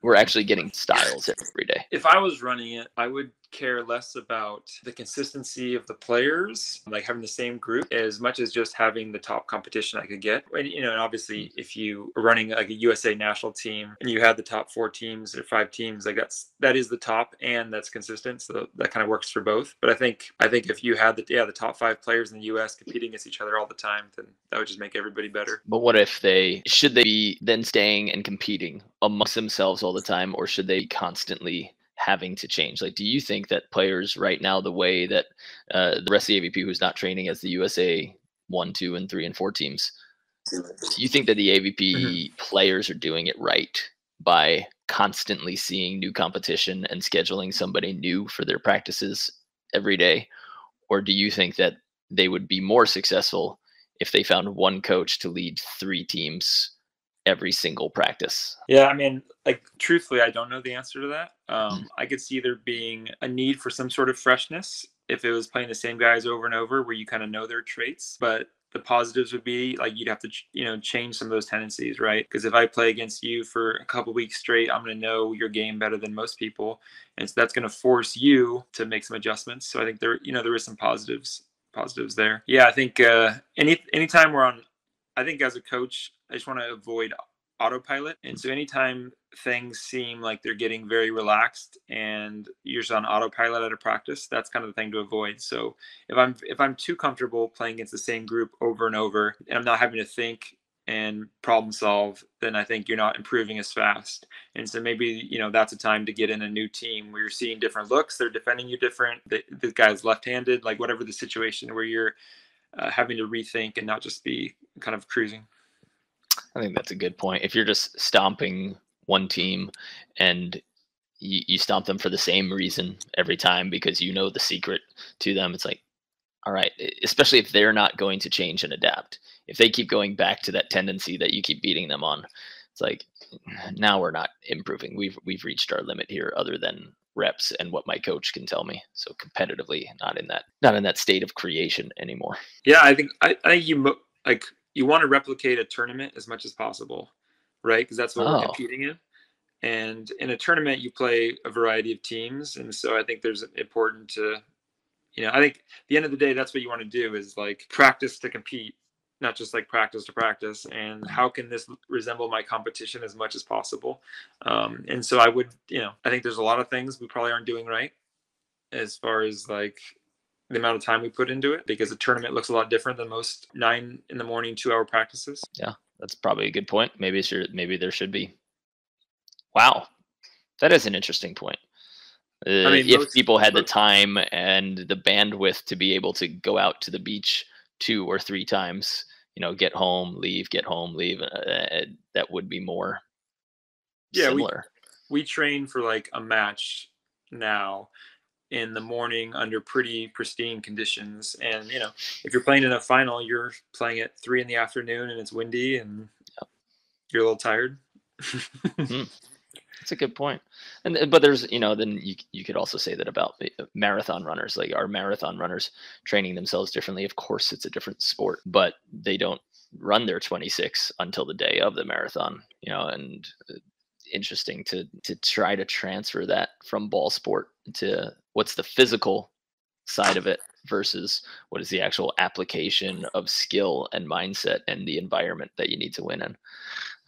we're actually getting styles every day?
If I was running it, I would care less about the consistency of the players, like having the same group, as much as just having the top competition I could get. And, you know, and obviously, mm. if you are running like a USA national team and you had the top four teams or five teams, like that's that is the top and that's consistent. So that kind of works for both. But I think I think if you had the yeah the top five players in the US competing against each other all the time, then that would just make everybody better.
But what if they should they be then staying and competing amongst themselves all the time, or should they constantly having to change? Like, do you think that players right now, the way that uh, the rest of the AVP who's not training as the USA one, two, and three and four teams, do you think that the AVP mm-hmm. players are doing it right by constantly seeing new competition and scheduling somebody new for their practices every day? Or do you think that they would be more successful if they found one coach to lead three teams every single practice?
Yeah, I mean, like truthfully, I don't know the answer to that. Um, mm. I could see there being a need for some sort of freshness if it was playing the same guys over and over, where you kind of know their traits. But the positives would be like you'd have to you know change some of those tendencies right because if i play against you for a couple weeks straight i'm going to know your game better than most people and so that's going to force you to make some adjustments so i think there you know there is some positives positives there yeah i think uh any anytime we're on i think as a coach I just want to avoid autopilot. And so anytime things seem like they're getting very relaxed and you're just on autopilot at a practice, that's kind of the thing to avoid. So if I'm if I'm too comfortable playing against the same group over and over and I'm not having to think and problem solve, then I think you're not improving as fast. And so maybe, you know, that's a time to get in a new team where you're seeing different looks, they're defending you different, the, the guy's left-handed, like whatever the situation where you're uh, having to rethink and not just be kind of cruising.
I think that's a good point. If you're just stomping one team and you, you stomp them for the same reason every time because you know the secret to them, it's like, all right, especially if they're not going to change and adapt. If they keep going back to that tendency that you keep beating them on, it's like now we're not improving. We've we've reached our limit here other than reps and what my coach can tell me. So competitively, not in that not in that state of creation anymore.
Yeah, I think I, I think you like you want to replicate a tournament as much as possible, right? Because that's what oh. we're competing in. And in a tournament, you play a variety of teams, and so I think there's important to, you know, I think the end of the day, that's what you want to do is like practice to compete, not just like practice to practice. And mm-hmm. how can this resemble my competition as much as possible? Um, and so I would, you know, I think there's a lot of things we probably aren't doing right as far as like the amount of time we put into it because a tournament looks a lot different than most nine in the morning, two hour practices.
Yeah, that's probably a good point. Maybe your, maybe there should be. Wow, that is an interesting point. Uh, I mean, if most, people had the time and the bandwidth to be able to go out to the beach two or three times, you know, get home, leave, get home, leave, uh, uh that would be more yeah, similar.
We, we train for like a match now in the morning under pretty pristine conditions. And you know, if you're playing in a final, you're playing at three in the afternoon and it's windy and you're a little tired.
mm. That's a good point. And but there's you know then you you could also say that about uh, marathon runners. Like are marathon runners training themselves differently. Of course, it's a different sport, but they don't run their 26 until the day of the marathon. You know, and uh, interesting to to try to transfer that from ball sport to what's the physical side of it versus what is the actual application of skill and mindset and the environment that you need to win in.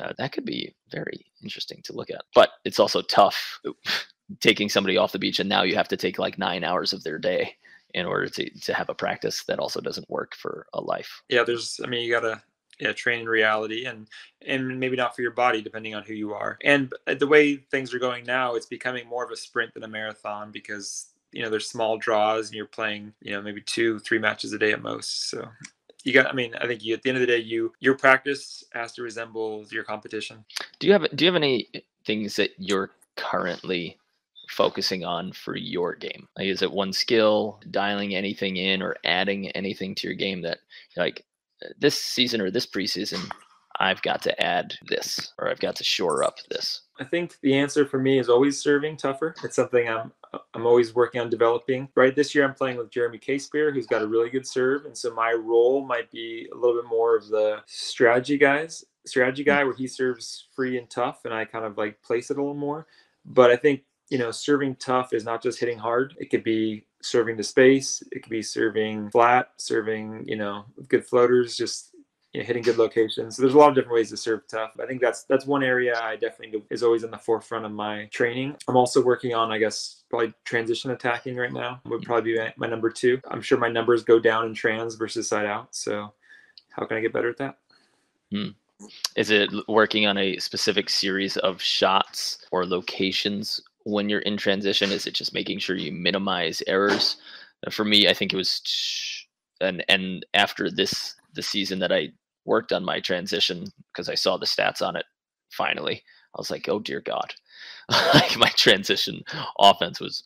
Uh, that could be very interesting to look at, but it's also tough taking somebody off the beach and now you have to take like nine hours of their day in order to to have a practice that also doesn't work for a life.
Yeah, there's. I mean, you gotta yeah, train in reality and and maybe not for your body depending on who you are. And the way things are going now, it's becoming more of a sprint than a marathon because you know there's small draws and you're playing you know maybe two three matches a day at most. So you got i mean i think you at the end of the day you your practice has to resemble your competition
do you have do you have any things that you're currently focusing on for your game like is it one skill dialing anything in or adding anything to your game that like this season or this preseason, I've got to add this or I've got to shore up this?
I think the answer for me is always serving tougher. It's something I'm I'm always working on developing. Right this year, I'm playing with Jeremy Casebeer, who's got a really good serve, and so my role might be a little bit more of the strategy guys, strategy guy, where he serves free and tough, and I kind of like place it a little more. But I think you know, serving tough is not just hitting hard. It could be serving to space. It could be serving flat, serving, you know, good floaters, just you know, hitting good locations. So there's a lot of different ways to serve tough. I think that's that's one area I definitely is always in the forefront of my training. I'm also working on, I guess, probably transition attacking right now would probably be my, number two. I'm sure my numbers go down in trans versus side out. So how can I get better at that?
Hmm. Is it working on a specific series of shots or locations when you're in transition? Is it just making sure you minimize errors? Uh, for me, I think it was, and and after this the season that I worked on my transition because I saw the stats on it finally, I was like, oh dear God, like my transition offense was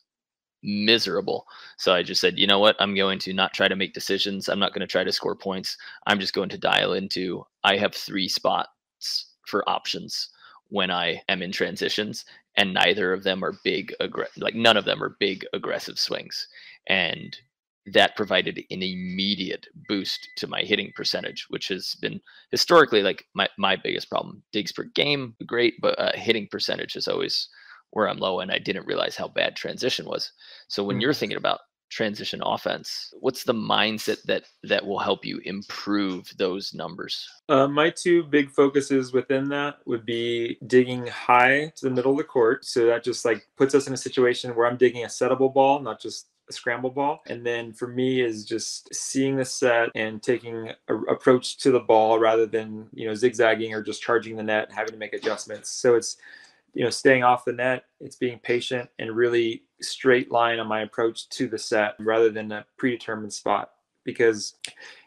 miserable. So I just said, you know what? I'm going to not try to make decisions. I'm not going to try to score points. I'm just going to dial into I have three spots for options when I am in transitions, and neither of them are big, aggr- like none of them are big aggressive swings, and that provided an immediate boost to my hitting percentage, which has been historically like my, my biggest problem. Digs per game, great, but uh, hitting percentage is always where I'm low, and I didn't realize how bad transition was. So when mm-hmm. you're thinking about transition offense what's the mindset that that will help you improve those numbers
uh, my two big focuses within that would be digging high to the middle of the court so that just like puts us in a situation where i'm digging a settable ball not just scramble ball. And then for me is just seeing the set and taking a approach to the ball rather than you know zigzagging or just charging the net having to make adjustments. So it's you know staying off the net it's being patient and really straight line on my approach to the set rather than a predetermined spot. Because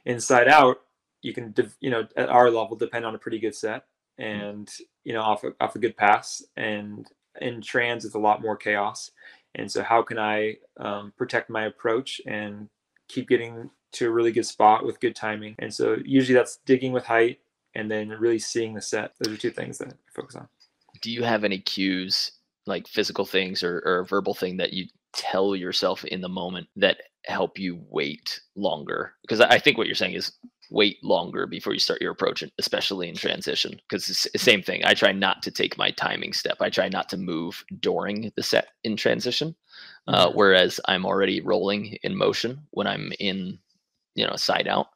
inside out you can you know at our level depend on a pretty good set mm. and you know off a, off a good pass. And in trans it's a lot more chaos and so how can i um, protect my approach and keep getting to a really good spot with good timing? And so usually that's digging with height and then really seeing the set. Those are two things that i focus on.
Do you have any cues like physical things or, or a verbal thing that you tell yourself in the moment that help you wait longer? Because i think what you're saying is wait longer before you start your approach especially in transition because it's the same thing i try not to take my timing step i try not to move during the set in transition uh, mm-hmm. whereas i'm already rolling in motion when i'm in you know side out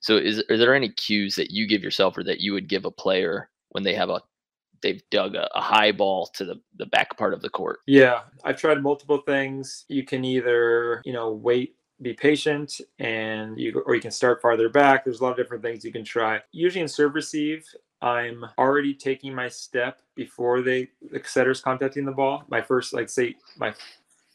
so is are there any cues that you give yourself or that you would give a player when they have a they've dug a, a, high ball to the, the back part of the court.
Yeah, I've tried multiple things. You can either, you know, wait, be patient, and you or you can start farther back. There's a lot of different things you can try. Usually in serve receive, I'm already taking my step before they the setter's contacting the ball. My first, like say, my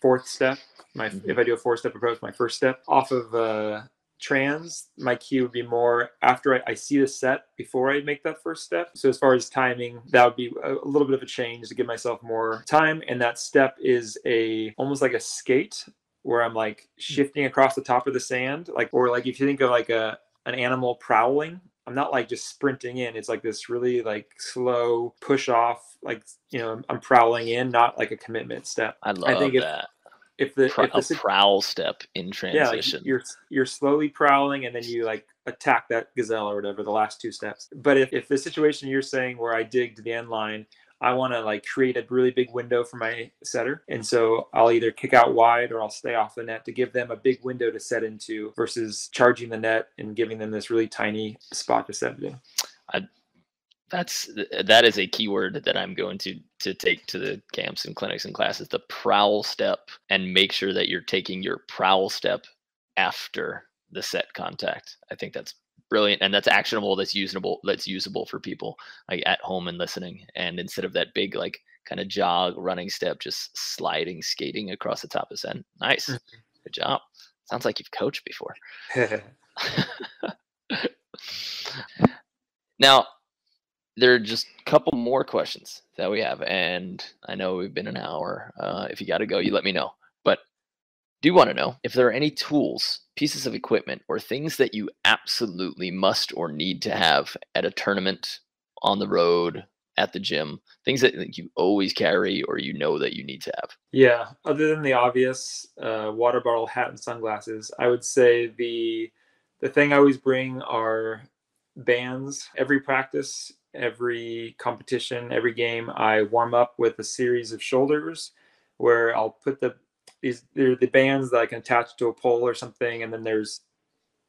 fourth step. My mm-hmm. if I do a four step approach, my first step off of uh, trans, my cue would be more after I, I, see the set before I make that first step. So as far as timing, that would be a, a, little bit of a change to give myself more time. And that step is a almost like a skate where I'm like hmm. shifting across the top of the sand, like or like if you think of like a an animal prowling, I'm not like just sprinting in. It's like this really like slow push off, like you know, I'm prowling in, not like a commitment step.
I love I think
that. If, if the, if
the a prowl step in transition,
yeah, like you're you're slowly prowling and then you like attack that gazelle or whatever the last two steps. But if, if the situation you're saying where I dig to the end line, I want to like create a really big window for my setter. And so I'll either kick out wide or I'll stay off the net to give them a big window to set into versus charging the net and giving them this really tiny spot to set in.
I, that's that is a keyword that I'm going to to take to the camps and clinics and classes the prowl step and make sure that you're taking your prowl step after the set contact. I think that's brilliant and that's actionable that's usable that's usable for people like at home and listening and instead of that big like kind of jog running step just sliding skating across the top of send nice. Mm-hmm. good job. Sounds like you've coached before. Now there are just a couple more questions that we have and i know we've been an hour uh, if you got to go you let me know but do you want to know if there are any tools pieces of equipment or things that you absolutely must or need to have at a tournament, on the road, at the gym, things that you always carry or you know that you need to have?
Yeah, other than the obvious uh, water bottle, hat, and sunglasses, I would say the the thing I always bring are bands. Every practice, every competition, every game, I warm up with a series of shoulders where I'll put the these they're the bands that I can attach to a pole or something, and then there's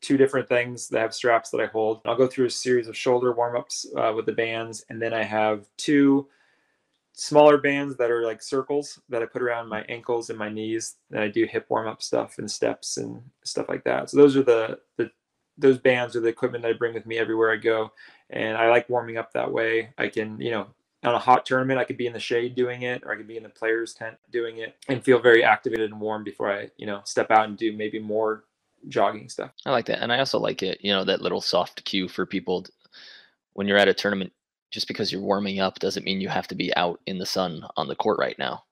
two different things that have straps that I hold. I'll go through a series of shoulder warm ups uh, with the bands, and then I have two smaller bands that are like circles that I put around my ankles and my knees. And I do hip warm up stuff and steps and stuff like that. So those are the the those bands are the equipment that I bring with me everywhere I go, and I like warming up that way. I can you know on a hot tournament, I could be in the shade doing it, or I could be in the players' tent doing it, and feel very activated and warm before I, you know, step out and do maybe more jogging stuff.
I like that, and I also like it. You know, that little soft cue for people when you're at a tournament. Just because you're warming up doesn't mean you have to be out in the sun on the court right now.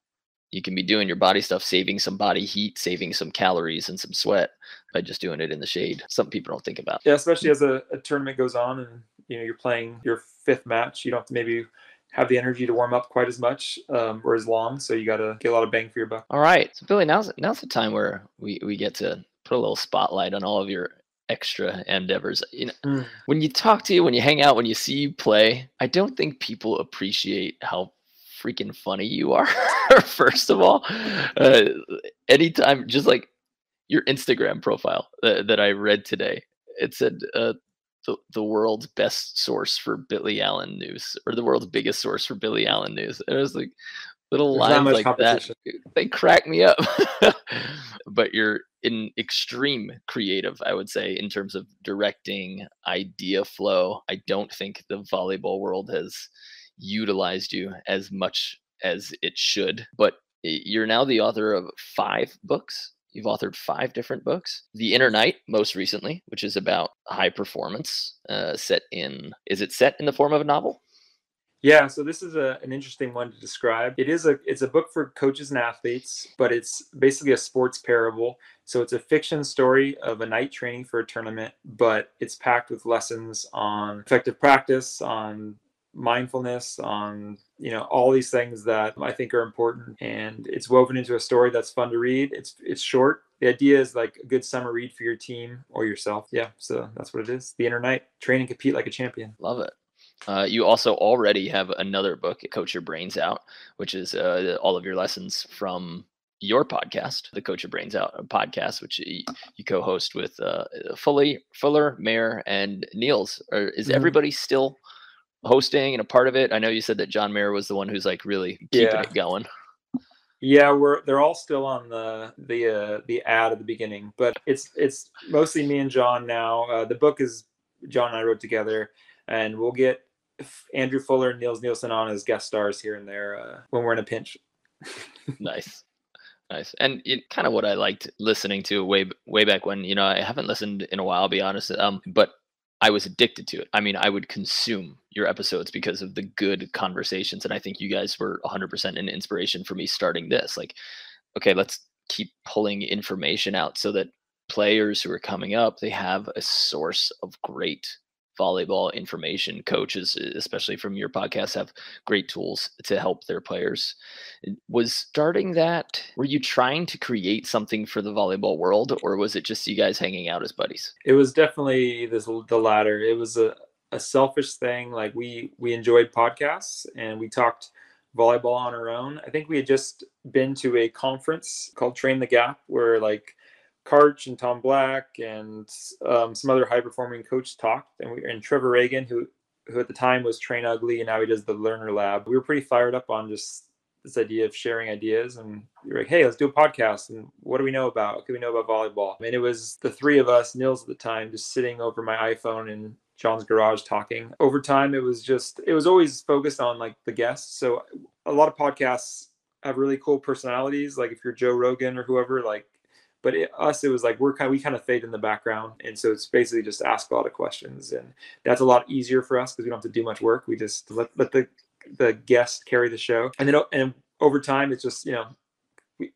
You can be doing your body stuff, saving some body heat, saving some calories and some sweat by just doing it in the shade. Some people don't think about.
Yeah, especially as a, a tournament goes on and you know you're playing your fifth match, you don't have to maybe have the energy to warm up quite as much um, or as long. So you got to get a lot of bang for your buck.
All right. So Billy, now's now's the time where we we get to put a little spotlight on all of your extra endeavors. You know, mm. when you talk to you, when you hang out, when you see you play, I don't think people appreciate how freaking funny you are. First of all, uh, anytime, just like your Instagram profile uh, that I read today, it said uh, the, the world's best source for Billy Allen news or the world's biggest source for Billy Allen news. It was like little There's lines like that. Eh, they crack me up. but you're in extreme creative, I would say, in terms of directing, idea flow. I don't think the volleyball world has utilized you as much as it should. But eh, you're now the author of five books You've authored five different books. The Inner Knight, most recently, which is about high performance, uh, set in. Is it set in the form of a novel?
Yeah, so this is a, an interesting one to describe. It is a it's a book for coaches and athletes, but it's basically a sports parable. So it's a fiction story of a knight training for a tournament, but it's packed with lessons on effective practice, on mindfulness on you know all these things that i think are important and it's woven into a story that's fun to read. It's it's short. The idea is like a good summer read for your team or yourself. Yeah so that's what it is. The inner knight. Train and compete like a champion.
Love it. Uh, you also already have another book coach your brains out which is uh, all of your lessons from your podcast, the Coach Your Brains Out podcast, which you, you co-host with uh, Fully, Fuller, Mayer, and Niels. Or is mm-hmm. everybody still hosting and a part of it? I know you said that John Mayer was the one who's like really keeping yeah. it going.
Yeah, we're they're all still on the the uh, the ad at the beginning, but it's it's mostly me and John now. Uh, the book is John and I wrote together, and we'll get Andrew Fuller and Niels Nielsen on as guest stars here and there uh, when we're in a pinch.
nice. Nice. And it, kind of what I liked listening to way way back when, you know, I haven't listened in a while, I'll be honest. Um, but I was addicted to it. I mean, I would consume your episodes because of the good conversations. And I think you guys were 100% an inspiration for me starting this. Like, okay, let's keep pulling information out so that players who are coming up they have a source of great volleyball information coaches especially from your podcast have great tools to help their players. Was starting that were you trying to create something for the volleyball world or was it just you guys hanging out as buddies?
It was definitely this the latter. It was a, a selfish thing like we we enjoyed podcasts and we talked volleyball on our own. I think we had just been to a conference called train the gap where like Karch and Tom Black and um, some other high performing coach talked, and we and Trevor Ragan, who who at the time was Train Ugly, and now he does the Learner Lab. We were pretty fired up on just this idea of sharing ideas, and were like, "Hey, let's do a podcast." And what do we know about? What do we know about volleyball? I mean, it was the three of us, Nils at the time, just sitting over my iPhone in John's garage talking. Over time, it was just it was always focused on like the guests. So a lot of podcasts have really cool personalities. Like if you're Joe Rogan or whoever, like but it, us it was like we're kind of, we kind of fade in the background and so it's basically just ask a lot of questions and that's a lot easier for us because we don't have to do much work. We just let, let the the guest carry the show. And then and over time it's just you know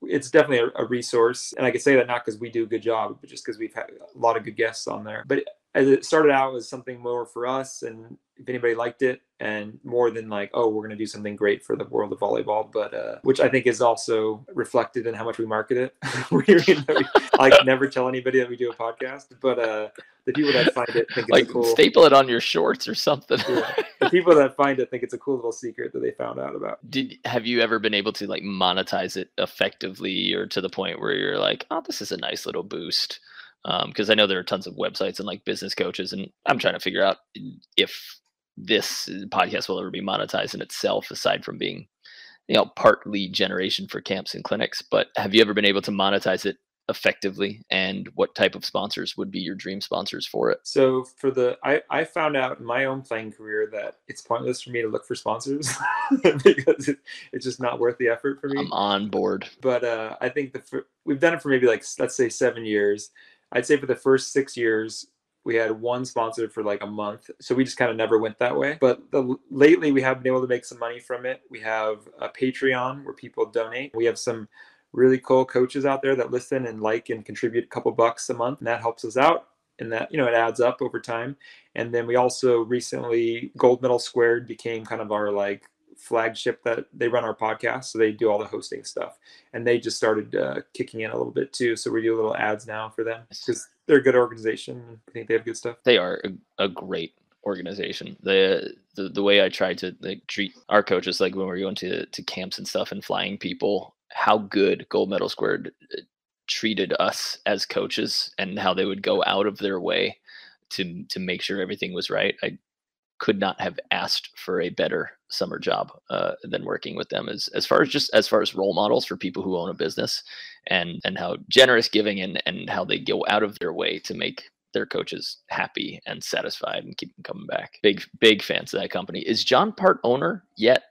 it's definitely a, a resource. And i can say that not because we do a good job but just because we've had a lot of good guests on there. But as it started out as something more for us and if anybody liked it and more than like oh we're going to do something great for the world of volleyball but uh, which i think is also reflected in how much we market it. We, like never tell anybody that we do a podcast but uh, the people that find it think
like
it's cool
staple it on your shorts or something.
Yeah. the people that find it think it's a cool little secret that they found out about.
Did have you ever been able to like monetize it effectively or to the point where you're like oh this is a nice little boost because um, I know there are tons of websites and like business coaches, and I'm trying to figure out if this podcast will ever be monetized in itself, aside from being, you know, part lead generation for camps and clinics. But have you ever been able to monetize it effectively? And what type of sponsors would be your dream sponsors for it?
So for the i i found out in my own playing career that it's pointless for me to look for sponsors because it, it's just not worth the effort for me.
I'm on board.
But uh i think the we've done it for maybe like let's say seven years I'd say for the first six years, we had one sponsor for like a month. So we just kind of never went that way. But the, lately, we have been able to make some money from it. We have a Patreon where people donate. We have some really cool coaches out there that listen and like and contribute a couple bucks a month. And that helps us out. And that, you know, it adds up over time. And then we also recently, Gold Medal Squared became kind of our like flagship that they run our podcast so they do all the hosting stuff. And they just started uh, kicking in a little bit too so we do a little ads now for them because they're a good organization i think they have good stuff.
They are a, a great organization. The, the the way i try to like, treat our coaches like when we're going to to camps and stuff and flying people how good gold medal squared uh, treated us as coaches and how they would go out of their way to to make sure everything was right i could not have asked for a better summer job uh, than working with them as as far as just as far as role models for people who own a business and and how generous giving and and how they go out of their way to make their coaches happy and satisfied and keep them coming back big big fans of that company is john part owner yet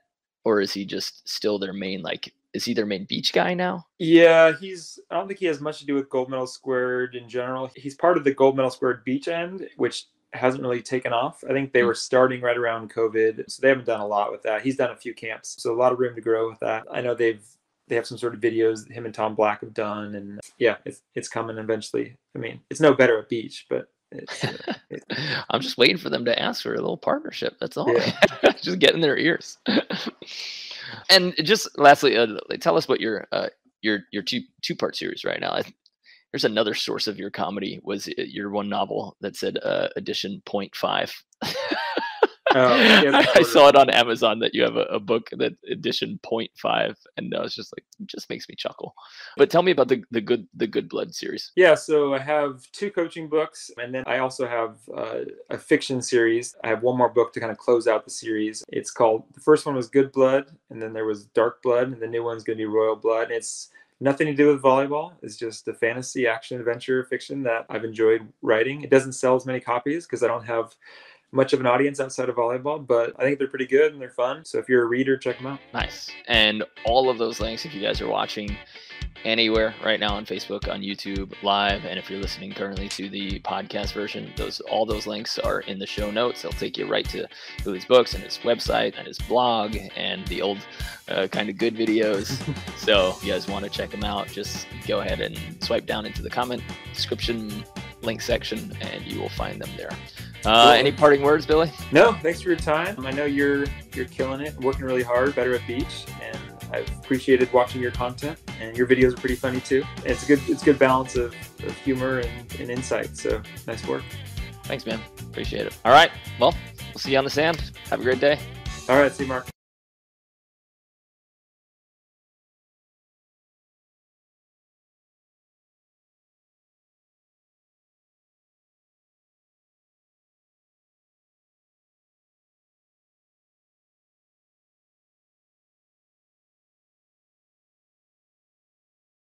or is he just still their main like is he their main beach guy now?
Yeah, he's. I don't think he has much to do with Gold Medal Squared in general. He's part of the Gold Medal Squared beach end, which hasn't really taken off. I think they hmm. were starting right around COVID, so they haven't done a lot with that. He's done a few camps, so a lot of room to grow with that. I know they've they have some sort of videos that him and Tom Black have done, and yeah, it's it's coming eventually. I mean, it's no better at beach, but. Uh,
it, I'm just waiting for them to ask for a little partnership. That's all. Yeah. just get in their ears. and just lastly, uh, tell us what your uh, your your two two part series right now. I, there's another source of your comedy was uh, your one novel that said uh, edition 0.5 oh, yeah, I saw it on Amazon that you have a, a, book that edition 0.5 and I was just like it just makes me chuckle. But tell me about the the good the good blood series.
Yeah, so I have two coaching books and then I also have uh, a fiction series. I have one more book to kind of close out the series. It's called the first one was Good Blood and then there was Dark Blood and the new one's going to be Royal Blood. And it's nothing to do with volleyball. It's just a fantasy action adventure fiction that I've enjoyed writing. It doesn't sell as many copies because I don't have much of an audience outside of volleyball, but I think they're pretty good and they're fun. So if you're a reader, check them out.
Nice. And all of those links, if you guys are watching anywhere right now on Facebook, on YouTube, live, and if you're listening currently to the podcast version, those all those links are in the show notes. They'll take you right to Billy's books and his website and his blog and the old uh, kind of good videos. so if you guys want to check them out, just go ahead and swipe down into the comment description link section, and you will find them there. Uh,
Cool.
Any parting words, Billy?
No, thanks for your time. I know you're you're killing it, working really hard, better at beach, and I've appreciated watching your content. And your videos are pretty funny too. And it's a good it's a good balance of, of humor and, and insight. So nice work.
Thanks, man. Appreciate it. All right. Well, we'll see you on the sand. Have a great day.
All right, see you, Mark.